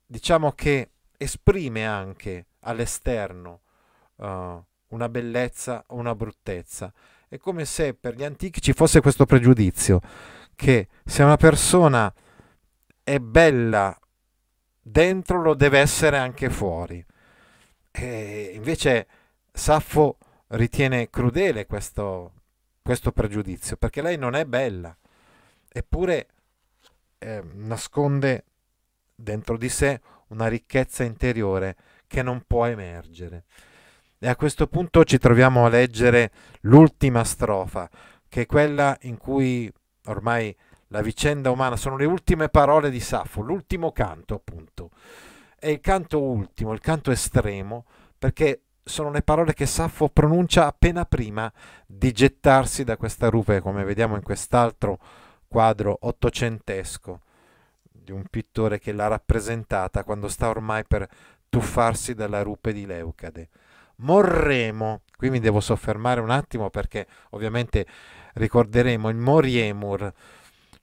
diciamo che esprime anche all'esterno uh, una bellezza o una bruttezza. È come se per gli antichi ci fosse questo pregiudizio che se una persona è bella dentro lo deve essere anche fuori. E invece Saffo ritiene crudele questo, questo pregiudizio perché lei non è bella, eppure eh, nasconde dentro di sé una ricchezza interiore che non può emergere. E a questo punto ci troviamo a leggere l'ultima strofa, che è quella in cui ormai la vicenda umana sono le ultime parole di Saffo, l'ultimo canto appunto. È il canto ultimo, il canto estremo, perché sono le parole che Saffo pronuncia appena prima di gettarsi da questa rupe, come vediamo in quest'altro quadro ottocentesco di un pittore che l'ha rappresentata quando sta ormai per tuffarsi dalla rupe di Leucade morremo. Qui mi devo soffermare un attimo perché ovviamente ricorderemo il Moriemur,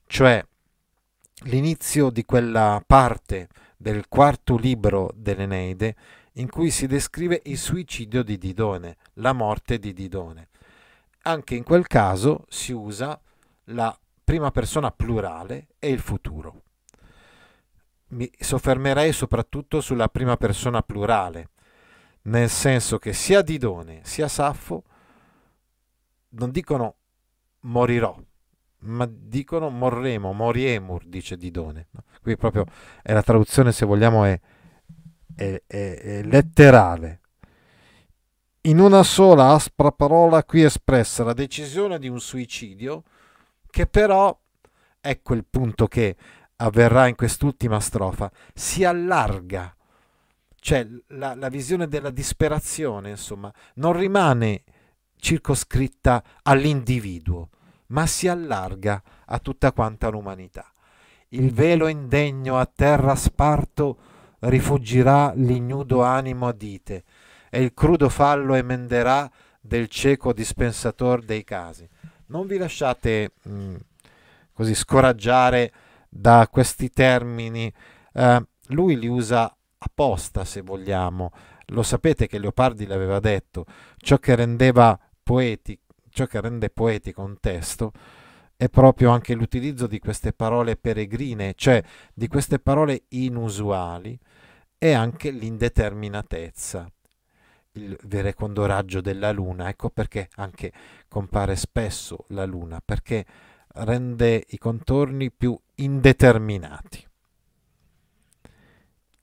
cioè l'inizio di quella parte del quarto libro dell'Eneide in cui si descrive il suicidio di Didone, la morte di Didone. Anche in quel caso si usa la prima persona plurale e il futuro. Mi soffermerei soprattutto sulla prima persona plurale, nel senso che sia Didone sia Saffo non dicono morirò, ma dicono morremo, moriemur, dice Didone. Qui proprio è la traduzione, se vogliamo, è, è, è, è letterale. In una sola aspra parola qui espressa la decisione di un suicidio che però, ecco il punto che avverrà in quest'ultima strofa, si allarga cioè la, la visione della disperazione, insomma, non rimane circoscritta all'individuo, ma si allarga a tutta quanta l'umanità. Il velo indegno a terra sparto rifugirà l'ignudo animo a dite, e il crudo fallo emenderà del cieco dispensator dei casi. Non vi lasciate mh, mm, così scoraggiare da questi termini, eh, lui li usa apposta, se vogliamo. Lo sapete che Leopardi l'aveva detto, ciò che rendeva poeti, ciò che rende poetico un testo è proprio anche l'utilizzo di queste parole peregrine, cioè di queste parole inusuali e anche l'indeterminatezza, il verecondo raggio della luna. Ecco perché anche compare spesso la luna, perché rende i contorni più indeterminati.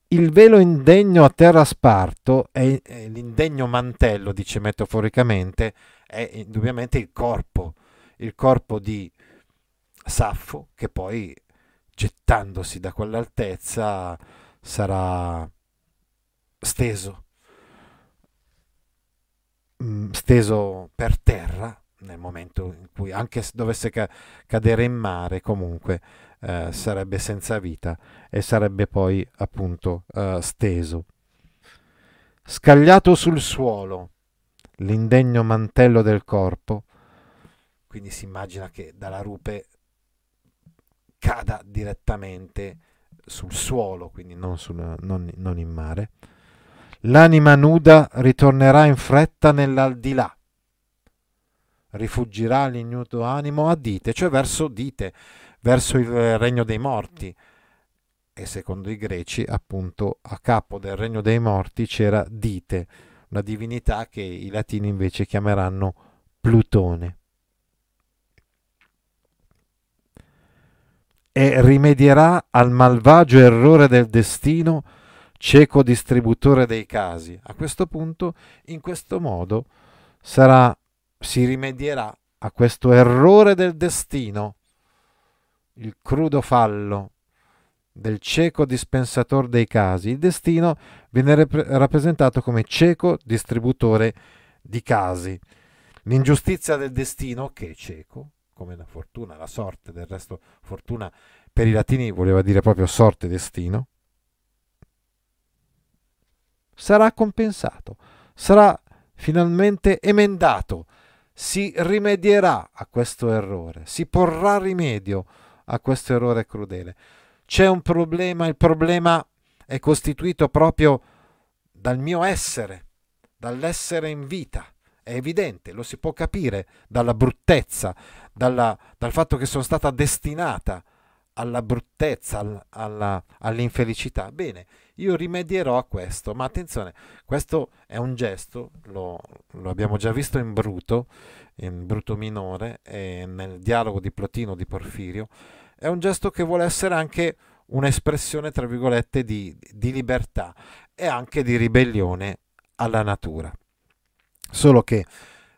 Il velo indegno a terra sparto è, è l'indegno mantello, dice metaforicamente, è indubbiamente il corpo, il corpo di Saffo che poi gettandosi da quell'altezza sarà steso, mm, steso per terra nel momento in cui anche se dovesse ca- cadere in mare comunque eh, sarebbe senza vita e sarebbe poi appunto eh, steso. Scagliato sul suolo l'indegno mantello del corpo, quindi si immagina che dalla rupe cada direttamente sul suolo, quindi non, sul, non, non in mare. L'anima nuda ritornerà in fretta nell'aldilà, rifugirà l'ignuto animo a dite, cioè verso dite, verso il regno dei morti. E secondo i greci, appunto, a capo del regno dei morti c'era Dite, una divinità che i latini invece chiameranno Plutone. E rimedierà al malvagio errore del destino, cieco distributore dei casi. A questo punto, in questo modo, sarà, si rimedierà a questo errore del destino il crudo fallo del cieco dispensator dei casi. Il destino viene rep- rappresentato come cieco distributore di casi. L'ingiustizia del destino, che è cieco, come la fortuna, la sorte, del resto fortuna per i latini voleva dire proprio sorte destino, sarà compensato, sarà finalmente emendato, si rimedierà a questo errore, si porrà rimedio a questo errore crudele. C'è un problema, il problema è costituito proprio dal mio essere, dall'essere in vita. È evidente, lo si può capire dalla bruttezza, dalla, dal fatto che sono stata destinata alla bruttezza, alla, alla, all'infelicità. Bene, io rimedierò a questo, ma attenzione, questo è un gesto, lo, lo abbiamo già visto in Bruto, in Bruto minore, nel dialogo di Plotino di Porfirio, è un gesto che vuole essere anche un'espressione, tra virgolette, di, di libertà e anche di ribellione alla natura. Solo che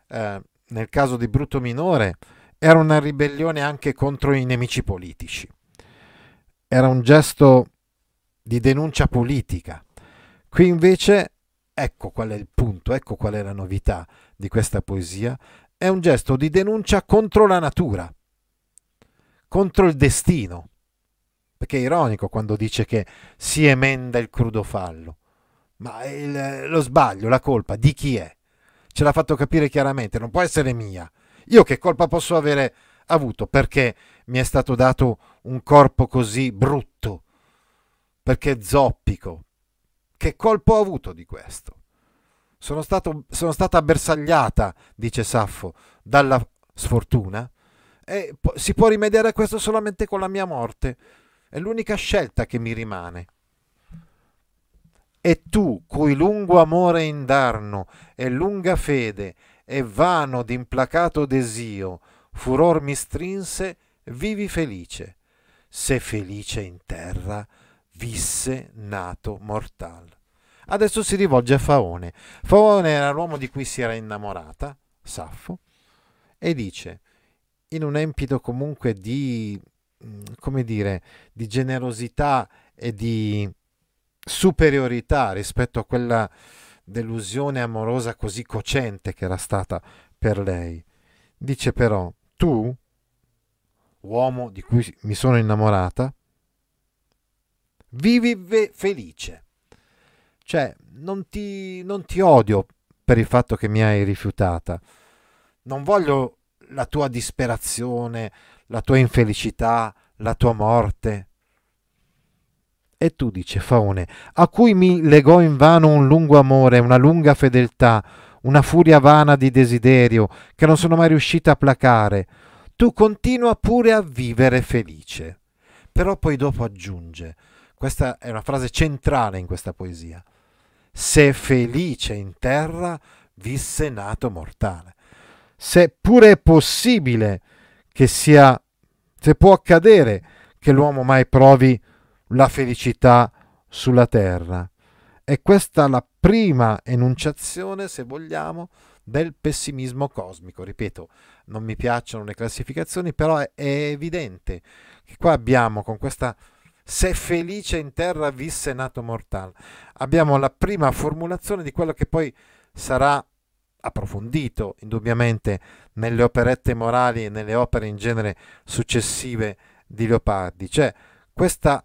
eh, nel caso di Bruto Minore era una ribellione anche contro i nemici politici. Era un gesto di denuncia politica. Qui invece, ecco qual è il punto, ecco qual è la novità di questa poesia, è un gesto di denuncia contro la natura contro il destino. Perché è ironico quando dice che si emenda il crudo fallo. Ma il, lo sbaglio, la colpa, di chi è? Ce l'ha fatto capire chiaramente, non può essere mia. Io che colpa posso avere avuto perché mi è stato dato un corpo così brutto? Perché zoppico? Che colpo ho avuto di questo? Sono, stato, sono stata bersagliata, dice Saffo, dalla sfortuna e si può rimediare a questo solamente con la mia morte. È l'unica scelta che mi rimane. E tu, cui lungo amore indarno e lunga fede e vano d'implacato desio, furor mi strinse, vivi felice. Se felice in terra, visse nato mortal. Adesso si rivolge a Faone. Faone era l'uomo di cui si era innamorata, Saffo, e dice in un empito comunque di, mm, come dire, di generosità e di superiorità rispetto a quella delusione amorosa così cocente che era stata per lei. Dice però, tu, uomo di cui mi sono innamorata, vivi felice. Cioè, non ti, non ti odio per il fatto che mi hai rifiutata. Non voglio la tua disperazione, la tua infelicità, la tua morte. E tu, dice Faone, a cui mi legò invano un lungo amore, una lunga fedeltà, una furia vana di desiderio che non sono mai riuscita a placare, tu continua pure a vivere felice. Però poi dopo aggiunge, questa è una frase centrale in questa poesia, se felice in terra visse nato mortale se pure è possibile che sia, se può accadere che l'uomo mai provi la felicità sulla terra. E questa è la prima enunciazione, se vogliamo, del pessimismo cosmico. Ripeto, non mi piacciono le classificazioni, però è, evidente che qua abbiamo con questa se felice in terra visse nato mortal. Abbiamo la prima formulazione di quello che poi sarà approfondito indubbiamente nelle operette morali e nelle opere in genere successive di Leopardi. Cioè questa,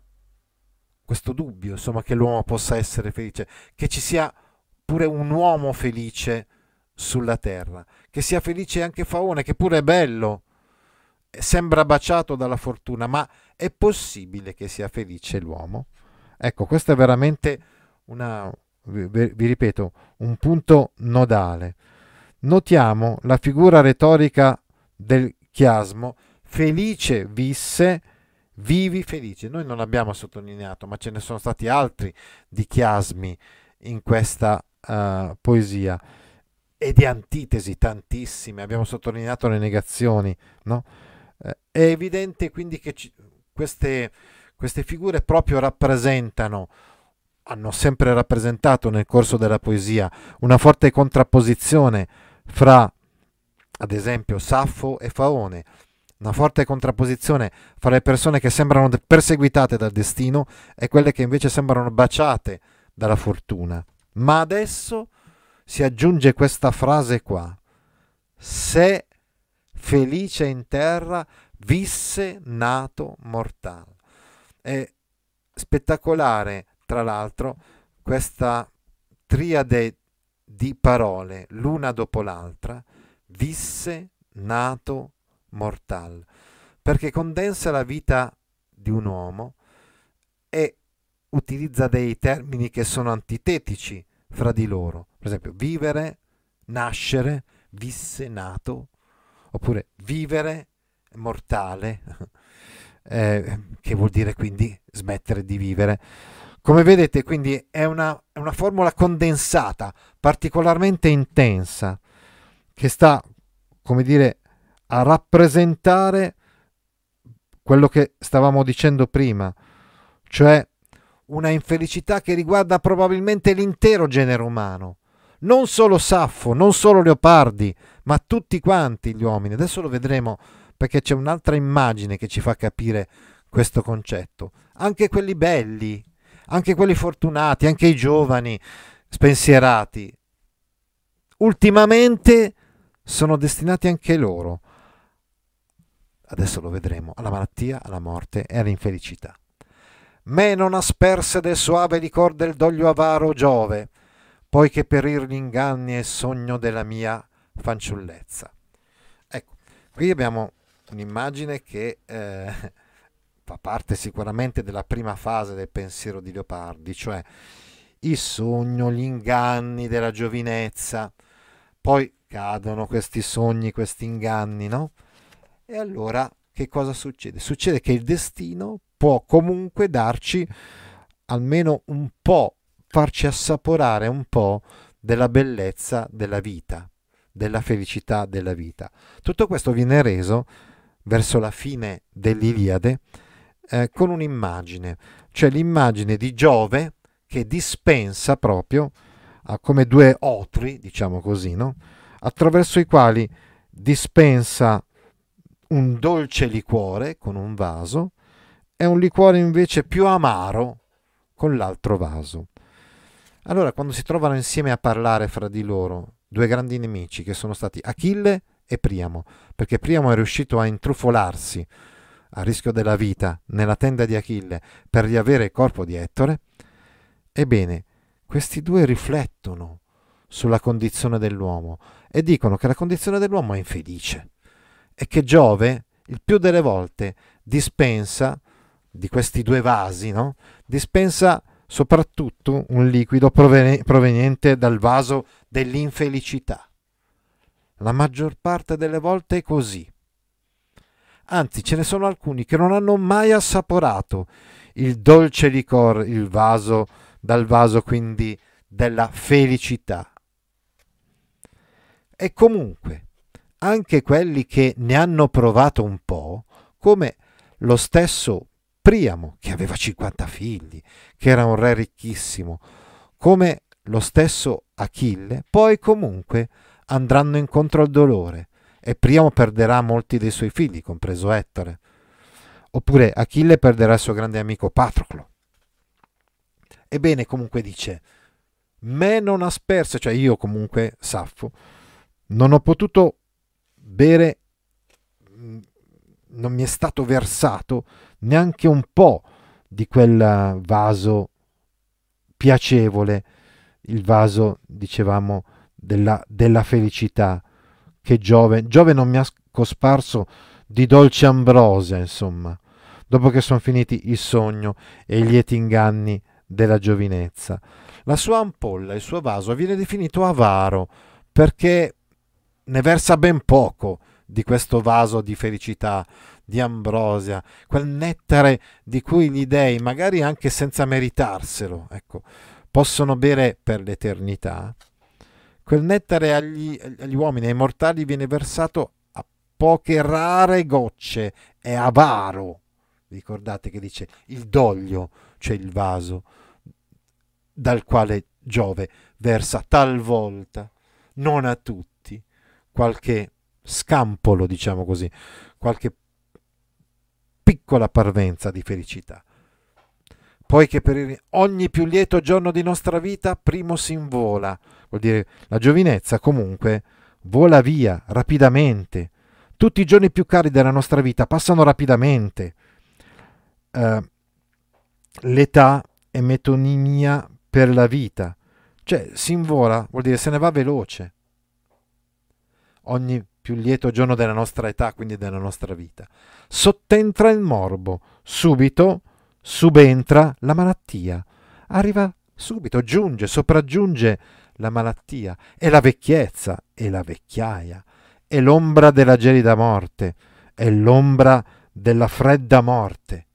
questo dubbio insomma, che l'uomo possa essere felice, che ci sia pure un uomo felice sulla terra, che sia felice anche Faone, che pure è bello, sembra baciato dalla fortuna, ma è possibile che sia felice l'uomo? Ecco, questo è veramente una, vi, vi ripeto, un punto nodale. Notiamo la figura retorica del chiasmo, felice visse, vivi felice. Noi non l'abbiamo sottolineato, ma ce ne sono stati altri di chiasmi in questa uh, poesia e di antitesi tantissime. Abbiamo sottolineato le negazioni, no? Eh, è evidente quindi che ci, queste, queste figure proprio rappresentano hanno sempre rappresentato nel corso della poesia una forte contrapposizione fra, ad esempio, Saffo e Faone, una forte contrapposizione fra le persone che sembrano perseguitate dal destino e quelle che invece sembrano baciate dalla fortuna. Ma adesso si aggiunge questa frase qua. Se felice in terra visse nato mortale. È spettacolare, tra l'altro, questa triade di parole, l'una dopo l'altra, visse nato mortal, perché condensa la vita di un uomo e utilizza dei termini che sono antitetici fra di loro. Per esempio, vivere, nascere, visse, nato, oppure vivere, mortale, eh, che vuol dire quindi smettere di vivere. Come vedete, quindi è una, è una formula condensata, particolarmente intensa, che sta, come dire, a rappresentare quello che stavamo dicendo prima, cioè una infelicità che riguarda probabilmente l'intero genere umano, non solo Saffo, non solo Leopardi, ma tutti quanti gli uomini. Adesso lo vedremo perché c'è un'altra immagine che ci fa capire questo concetto. Anche quelli belli, anche quelli fortunati, anche i giovani, spensierati, ultimamente sono destinati anche loro, adesso lo vedremo, alla malattia, alla morte e all'infelicità. Me non asperse del suave licor del doglio avaro Giove, poiché perir inganni è sogno della mia fanciullezza. Ecco, qui abbiamo un'immagine che eh, fa parte sicuramente della prima fase del pensiero di Leopardi, cioè il sogno, gli inganni della giovinezza, poi cadono questi sogni, questi inganni, no? E allora che cosa succede? Succede che il destino può comunque darci almeno un po', farci assaporare un po' della bellezza della vita, della felicità della vita. Tutto questo viene reso verso la fine dell'Iliade eh, con un'immagine, cioè l'immagine di Giove che dispensa proprio eh, come due otri, diciamo così, no? attraverso i quali dispensa un dolce liquore con un vaso e un liquore invece più amaro con l'altro vaso. Allora, quando si trovano insieme a parlare fra di loro, due grandi nemici che sono stati Achille e Priamo, perché Priamo è riuscito a intrufolarsi a rischio della vita nella tenda di Achille per riavere il corpo di Ettore, ebbene, questi due riflettono sulla condizione dell'uomo e dicono che la condizione dell'uomo è infelice e che Giove il più delle volte dispensa di questi due vasi, no? dispensa soprattutto un liquido proveniente dal vaso dell'infelicità. La maggior parte delle volte è così. Anzi, ce ne sono alcuni che non hanno mai assaporato il dolce licor, il vaso, dal vaso quindi della felicità. E comunque, anche quelli che ne hanno provato un po', come lo stesso Priamo, che aveva 50 figli, che era un re ricchissimo, come lo stesso Achille, poi comunque andranno incontro al dolore e Priamo perderà molti dei suoi figli, compreso Ettore. Oppure Achille perderà il suo grande amico Patroclo. Ebbene, comunque dice, me non asperse, cioè io comunque, Saffo, non ho potuto bere, mm, non mi è stato versato neanche un po' di quel vaso piacevole, il vaso, dicevamo, della, della felicità che Giove, Giove non mi ha cosparso di dolce ambrosia, insomma, dopo che sono finiti il sogno e i lieti inganni della giovinezza. La sua ampolla, il suo vaso, viene definito avaro perché ne versa ben poco di questo vaso di felicità, di ambrosia, quel nettare di cui gli dei, magari anche senza meritarselo, ecco, possono bere per l'eternità. Quel nettare agli, agli uomini, ai mortali, viene versato a poche rare gocce, è avaro. Ricordate che dice il doglio, cioè il vaso, dal quale Giove versa talvolta, non a tutti, qualche scampolo, diciamo così, qualche piccola parvenza di felicità. Poi che per ogni più lieto giorno di nostra vita primo si invola, vuol dire la giovinezza comunque vola via rapidamente. Tutti i giorni più cari della nostra vita passano rapidamente. Uh, l'età è metonimia per la vita, cioè si invola, vuol dire se ne va veloce. Ogni più lieto giorno della nostra età, quindi della nostra vita. Sottentra il morbo, subito subentra la malattia. Arriva subito, giunge, sopraggiunge la malattia, è la vecchiezza, è la vecchiaia, è l'ombra della gelida morte, è l'ombra della fredda morte.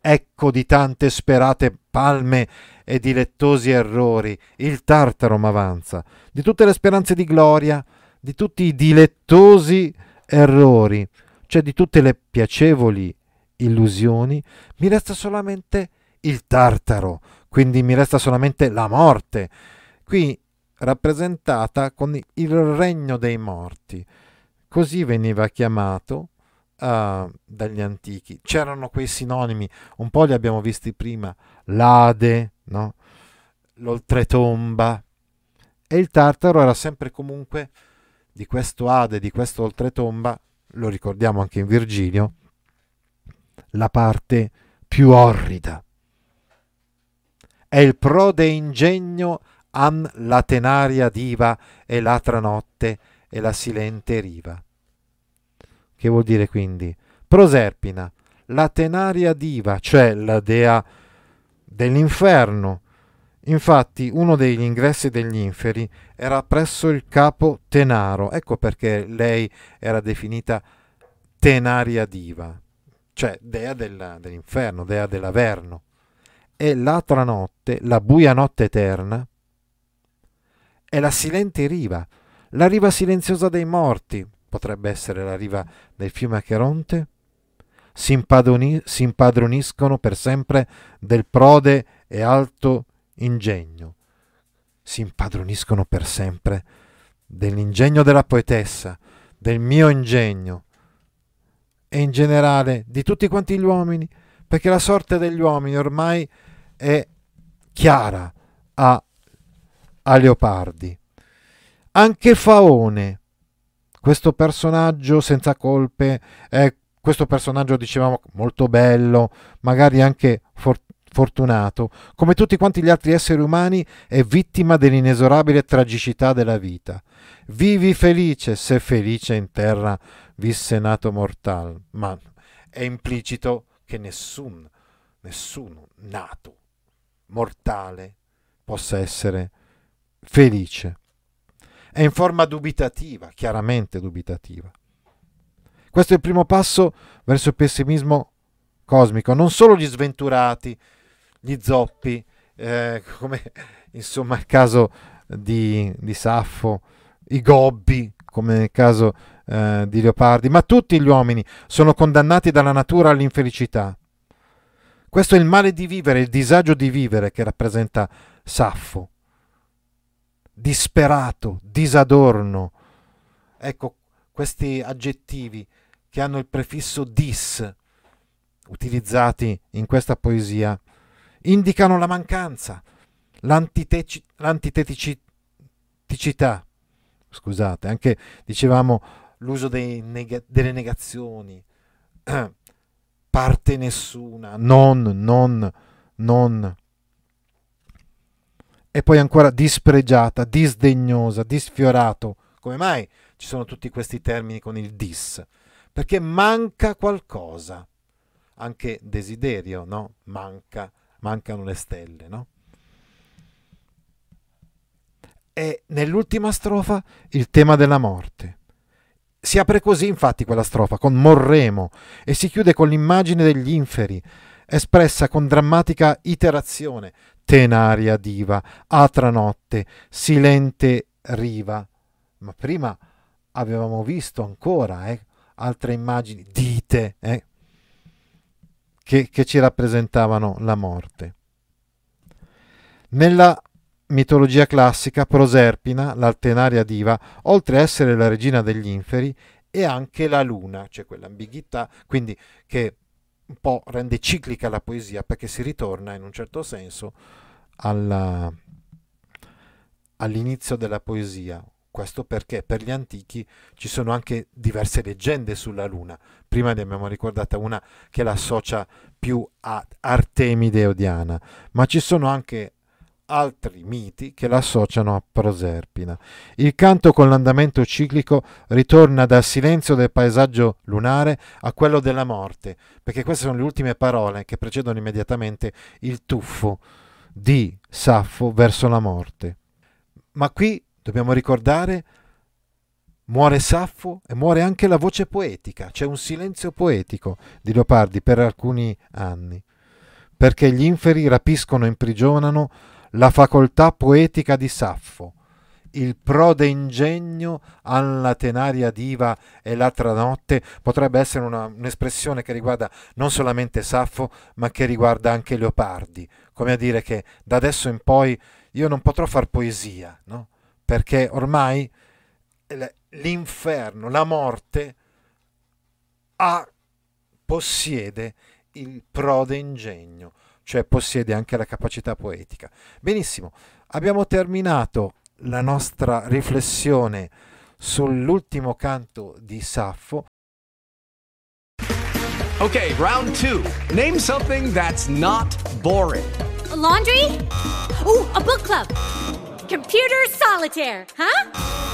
Ecco di tante sperate palme e dilettosi errori, il tartaro m'avanza, di tutte le speranze di gloria, di tutti i dilettosi errori, cioè di tutte le piacevoli illusioni, mi resta solamente il tartaro, quindi mi resta solamente la morte. Qui rappresentata con il regno dei morti. Così veniva chiamato uh, dagli antichi. C'erano quei sinonimi, un po' li abbiamo visti prima, l'Ade, no? l'oltretomba. E il tartaro era sempre comunque di questo Ade, di questo oltretomba, lo ricordiamo anche in Virgilio, la parte più orrida. È il prode ingegno an la tenaria diva e l'atra notte e la silente riva. Che vuol dire quindi? Proserpina, la tenaria diva, cioè la dea dell'inferno. Infatti uno degli ingressi degli inferi era presso il capo Tenaro, ecco perché lei era definita tenaria diva, cioè dea del, dell'inferno, dea dell'averno. E l'altra notte, la buia notte eterna, è la silente riva, la riva silenziosa dei morti, potrebbe essere la riva del fiume Acheronte, si impadroniscono per sempre del prode e alto ingegno, si impadroniscono per sempre dell'ingegno della poetessa, del mio ingegno e in generale di tutti quanti gli uomini, perché la sorte degli uomini ormai è chiara a a Leopardi. Anche Faone, questo personaggio senza colpe, è questo personaggio, dicevamo, molto bello, magari anche for- fortunato, come tutti quanti gli altri esseri umani, è vittima dell'inesorabile tragicità della vita. Vivi felice, se felice in terra visse nato mortal, ma è implicito che nessun, nessuno nato mortale possa essere felice. È in forma dubitativa, chiaramente dubitativa. Questo è il primo passo verso il pessimismo cosmico. Non solo gli sventurati, gli zoppi, eh, come insomma il caso di, di, Saffo, i gobbi, come nel caso eh, di Leopardi, ma tutti gli uomini sono condannati dalla natura all'infelicità. Questo è il male di vivere, il disagio di vivere che rappresenta Saffo. Disperato, disadorno, ecco, questi aggettivi che hanno il prefisso dis, utilizzati in questa poesia, indicano la mancanza, l'antiteci- l'antiteticità, scusate, anche dicevamo l'uso neg- delle negazioni, parte nessuna, non, non, non. E poi ancora dispregiata, disdegnosa, disfiorato. Come mai ci sono tutti questi termini con il dis? Perché manca qualcosa. Anche desiderio, no? Manca, mancano le stelle, no? E nell'ultima strofa il tema della morte. Si apre così infatti quella strofa, con morremo, e si chiude con l'immagine degli inferi, espressa con drammatica iterazione, tenaria diva, atra notte, silente riva. Ma prima avevamo visto ancora eh, altre immagini, dite, eh, che, che ci rappresentavano la morte. Nella mitologia classica, Proserpina, l'altenaria diva, oltre a essere la regina degli inferi, è anche la luna, c'è cioè quell'ambiguità, quindi che un po' rende ciclica la poesia perché si ritorna in un certo senso alla, all'inizio della poesia. Questo perché per gli antichi ci sono anche diverse leggende sulla luna. Prima ne abbiamo ricordata una che la associa più a Artemide o Diana, ma ci sono anche altri miti che l'associano a Proserpina. Il canto con l'andamento ciclico ritorna dal silenzio del paesaggio lunare a quello della morte, perché queste sono le ultime parole che precedono immediatamente il tuffo di Saffo verso la morte. Ma qui dobbiamo ricordare muore Saffo e muore anche la voce poetica, c'è un silenzio poetico di Leopardi per alcuni anni, perché gli inferi rapiscono e imprigionano la facoltà poetica di Saffo, il prode ingegno alla tenaria diva e l'altra notte potrebbe essere una, un'espressione che riguarda non solamente Saffo, ma che riguarda anche Leopardi, come a dire che da adesso in poi io non potrò far poesia, no? perché ormai l'inferno, la morte, ha, possiede il prode ingegno cioè possiede anche la capacità poetica. Benissimo, abbiamo terminato la nostra riflessione sull'ultimo canto di Saffo. Ok, round two. Name something that's not boring. A laundry? Ooh, a book club. Computer solitaire, huh?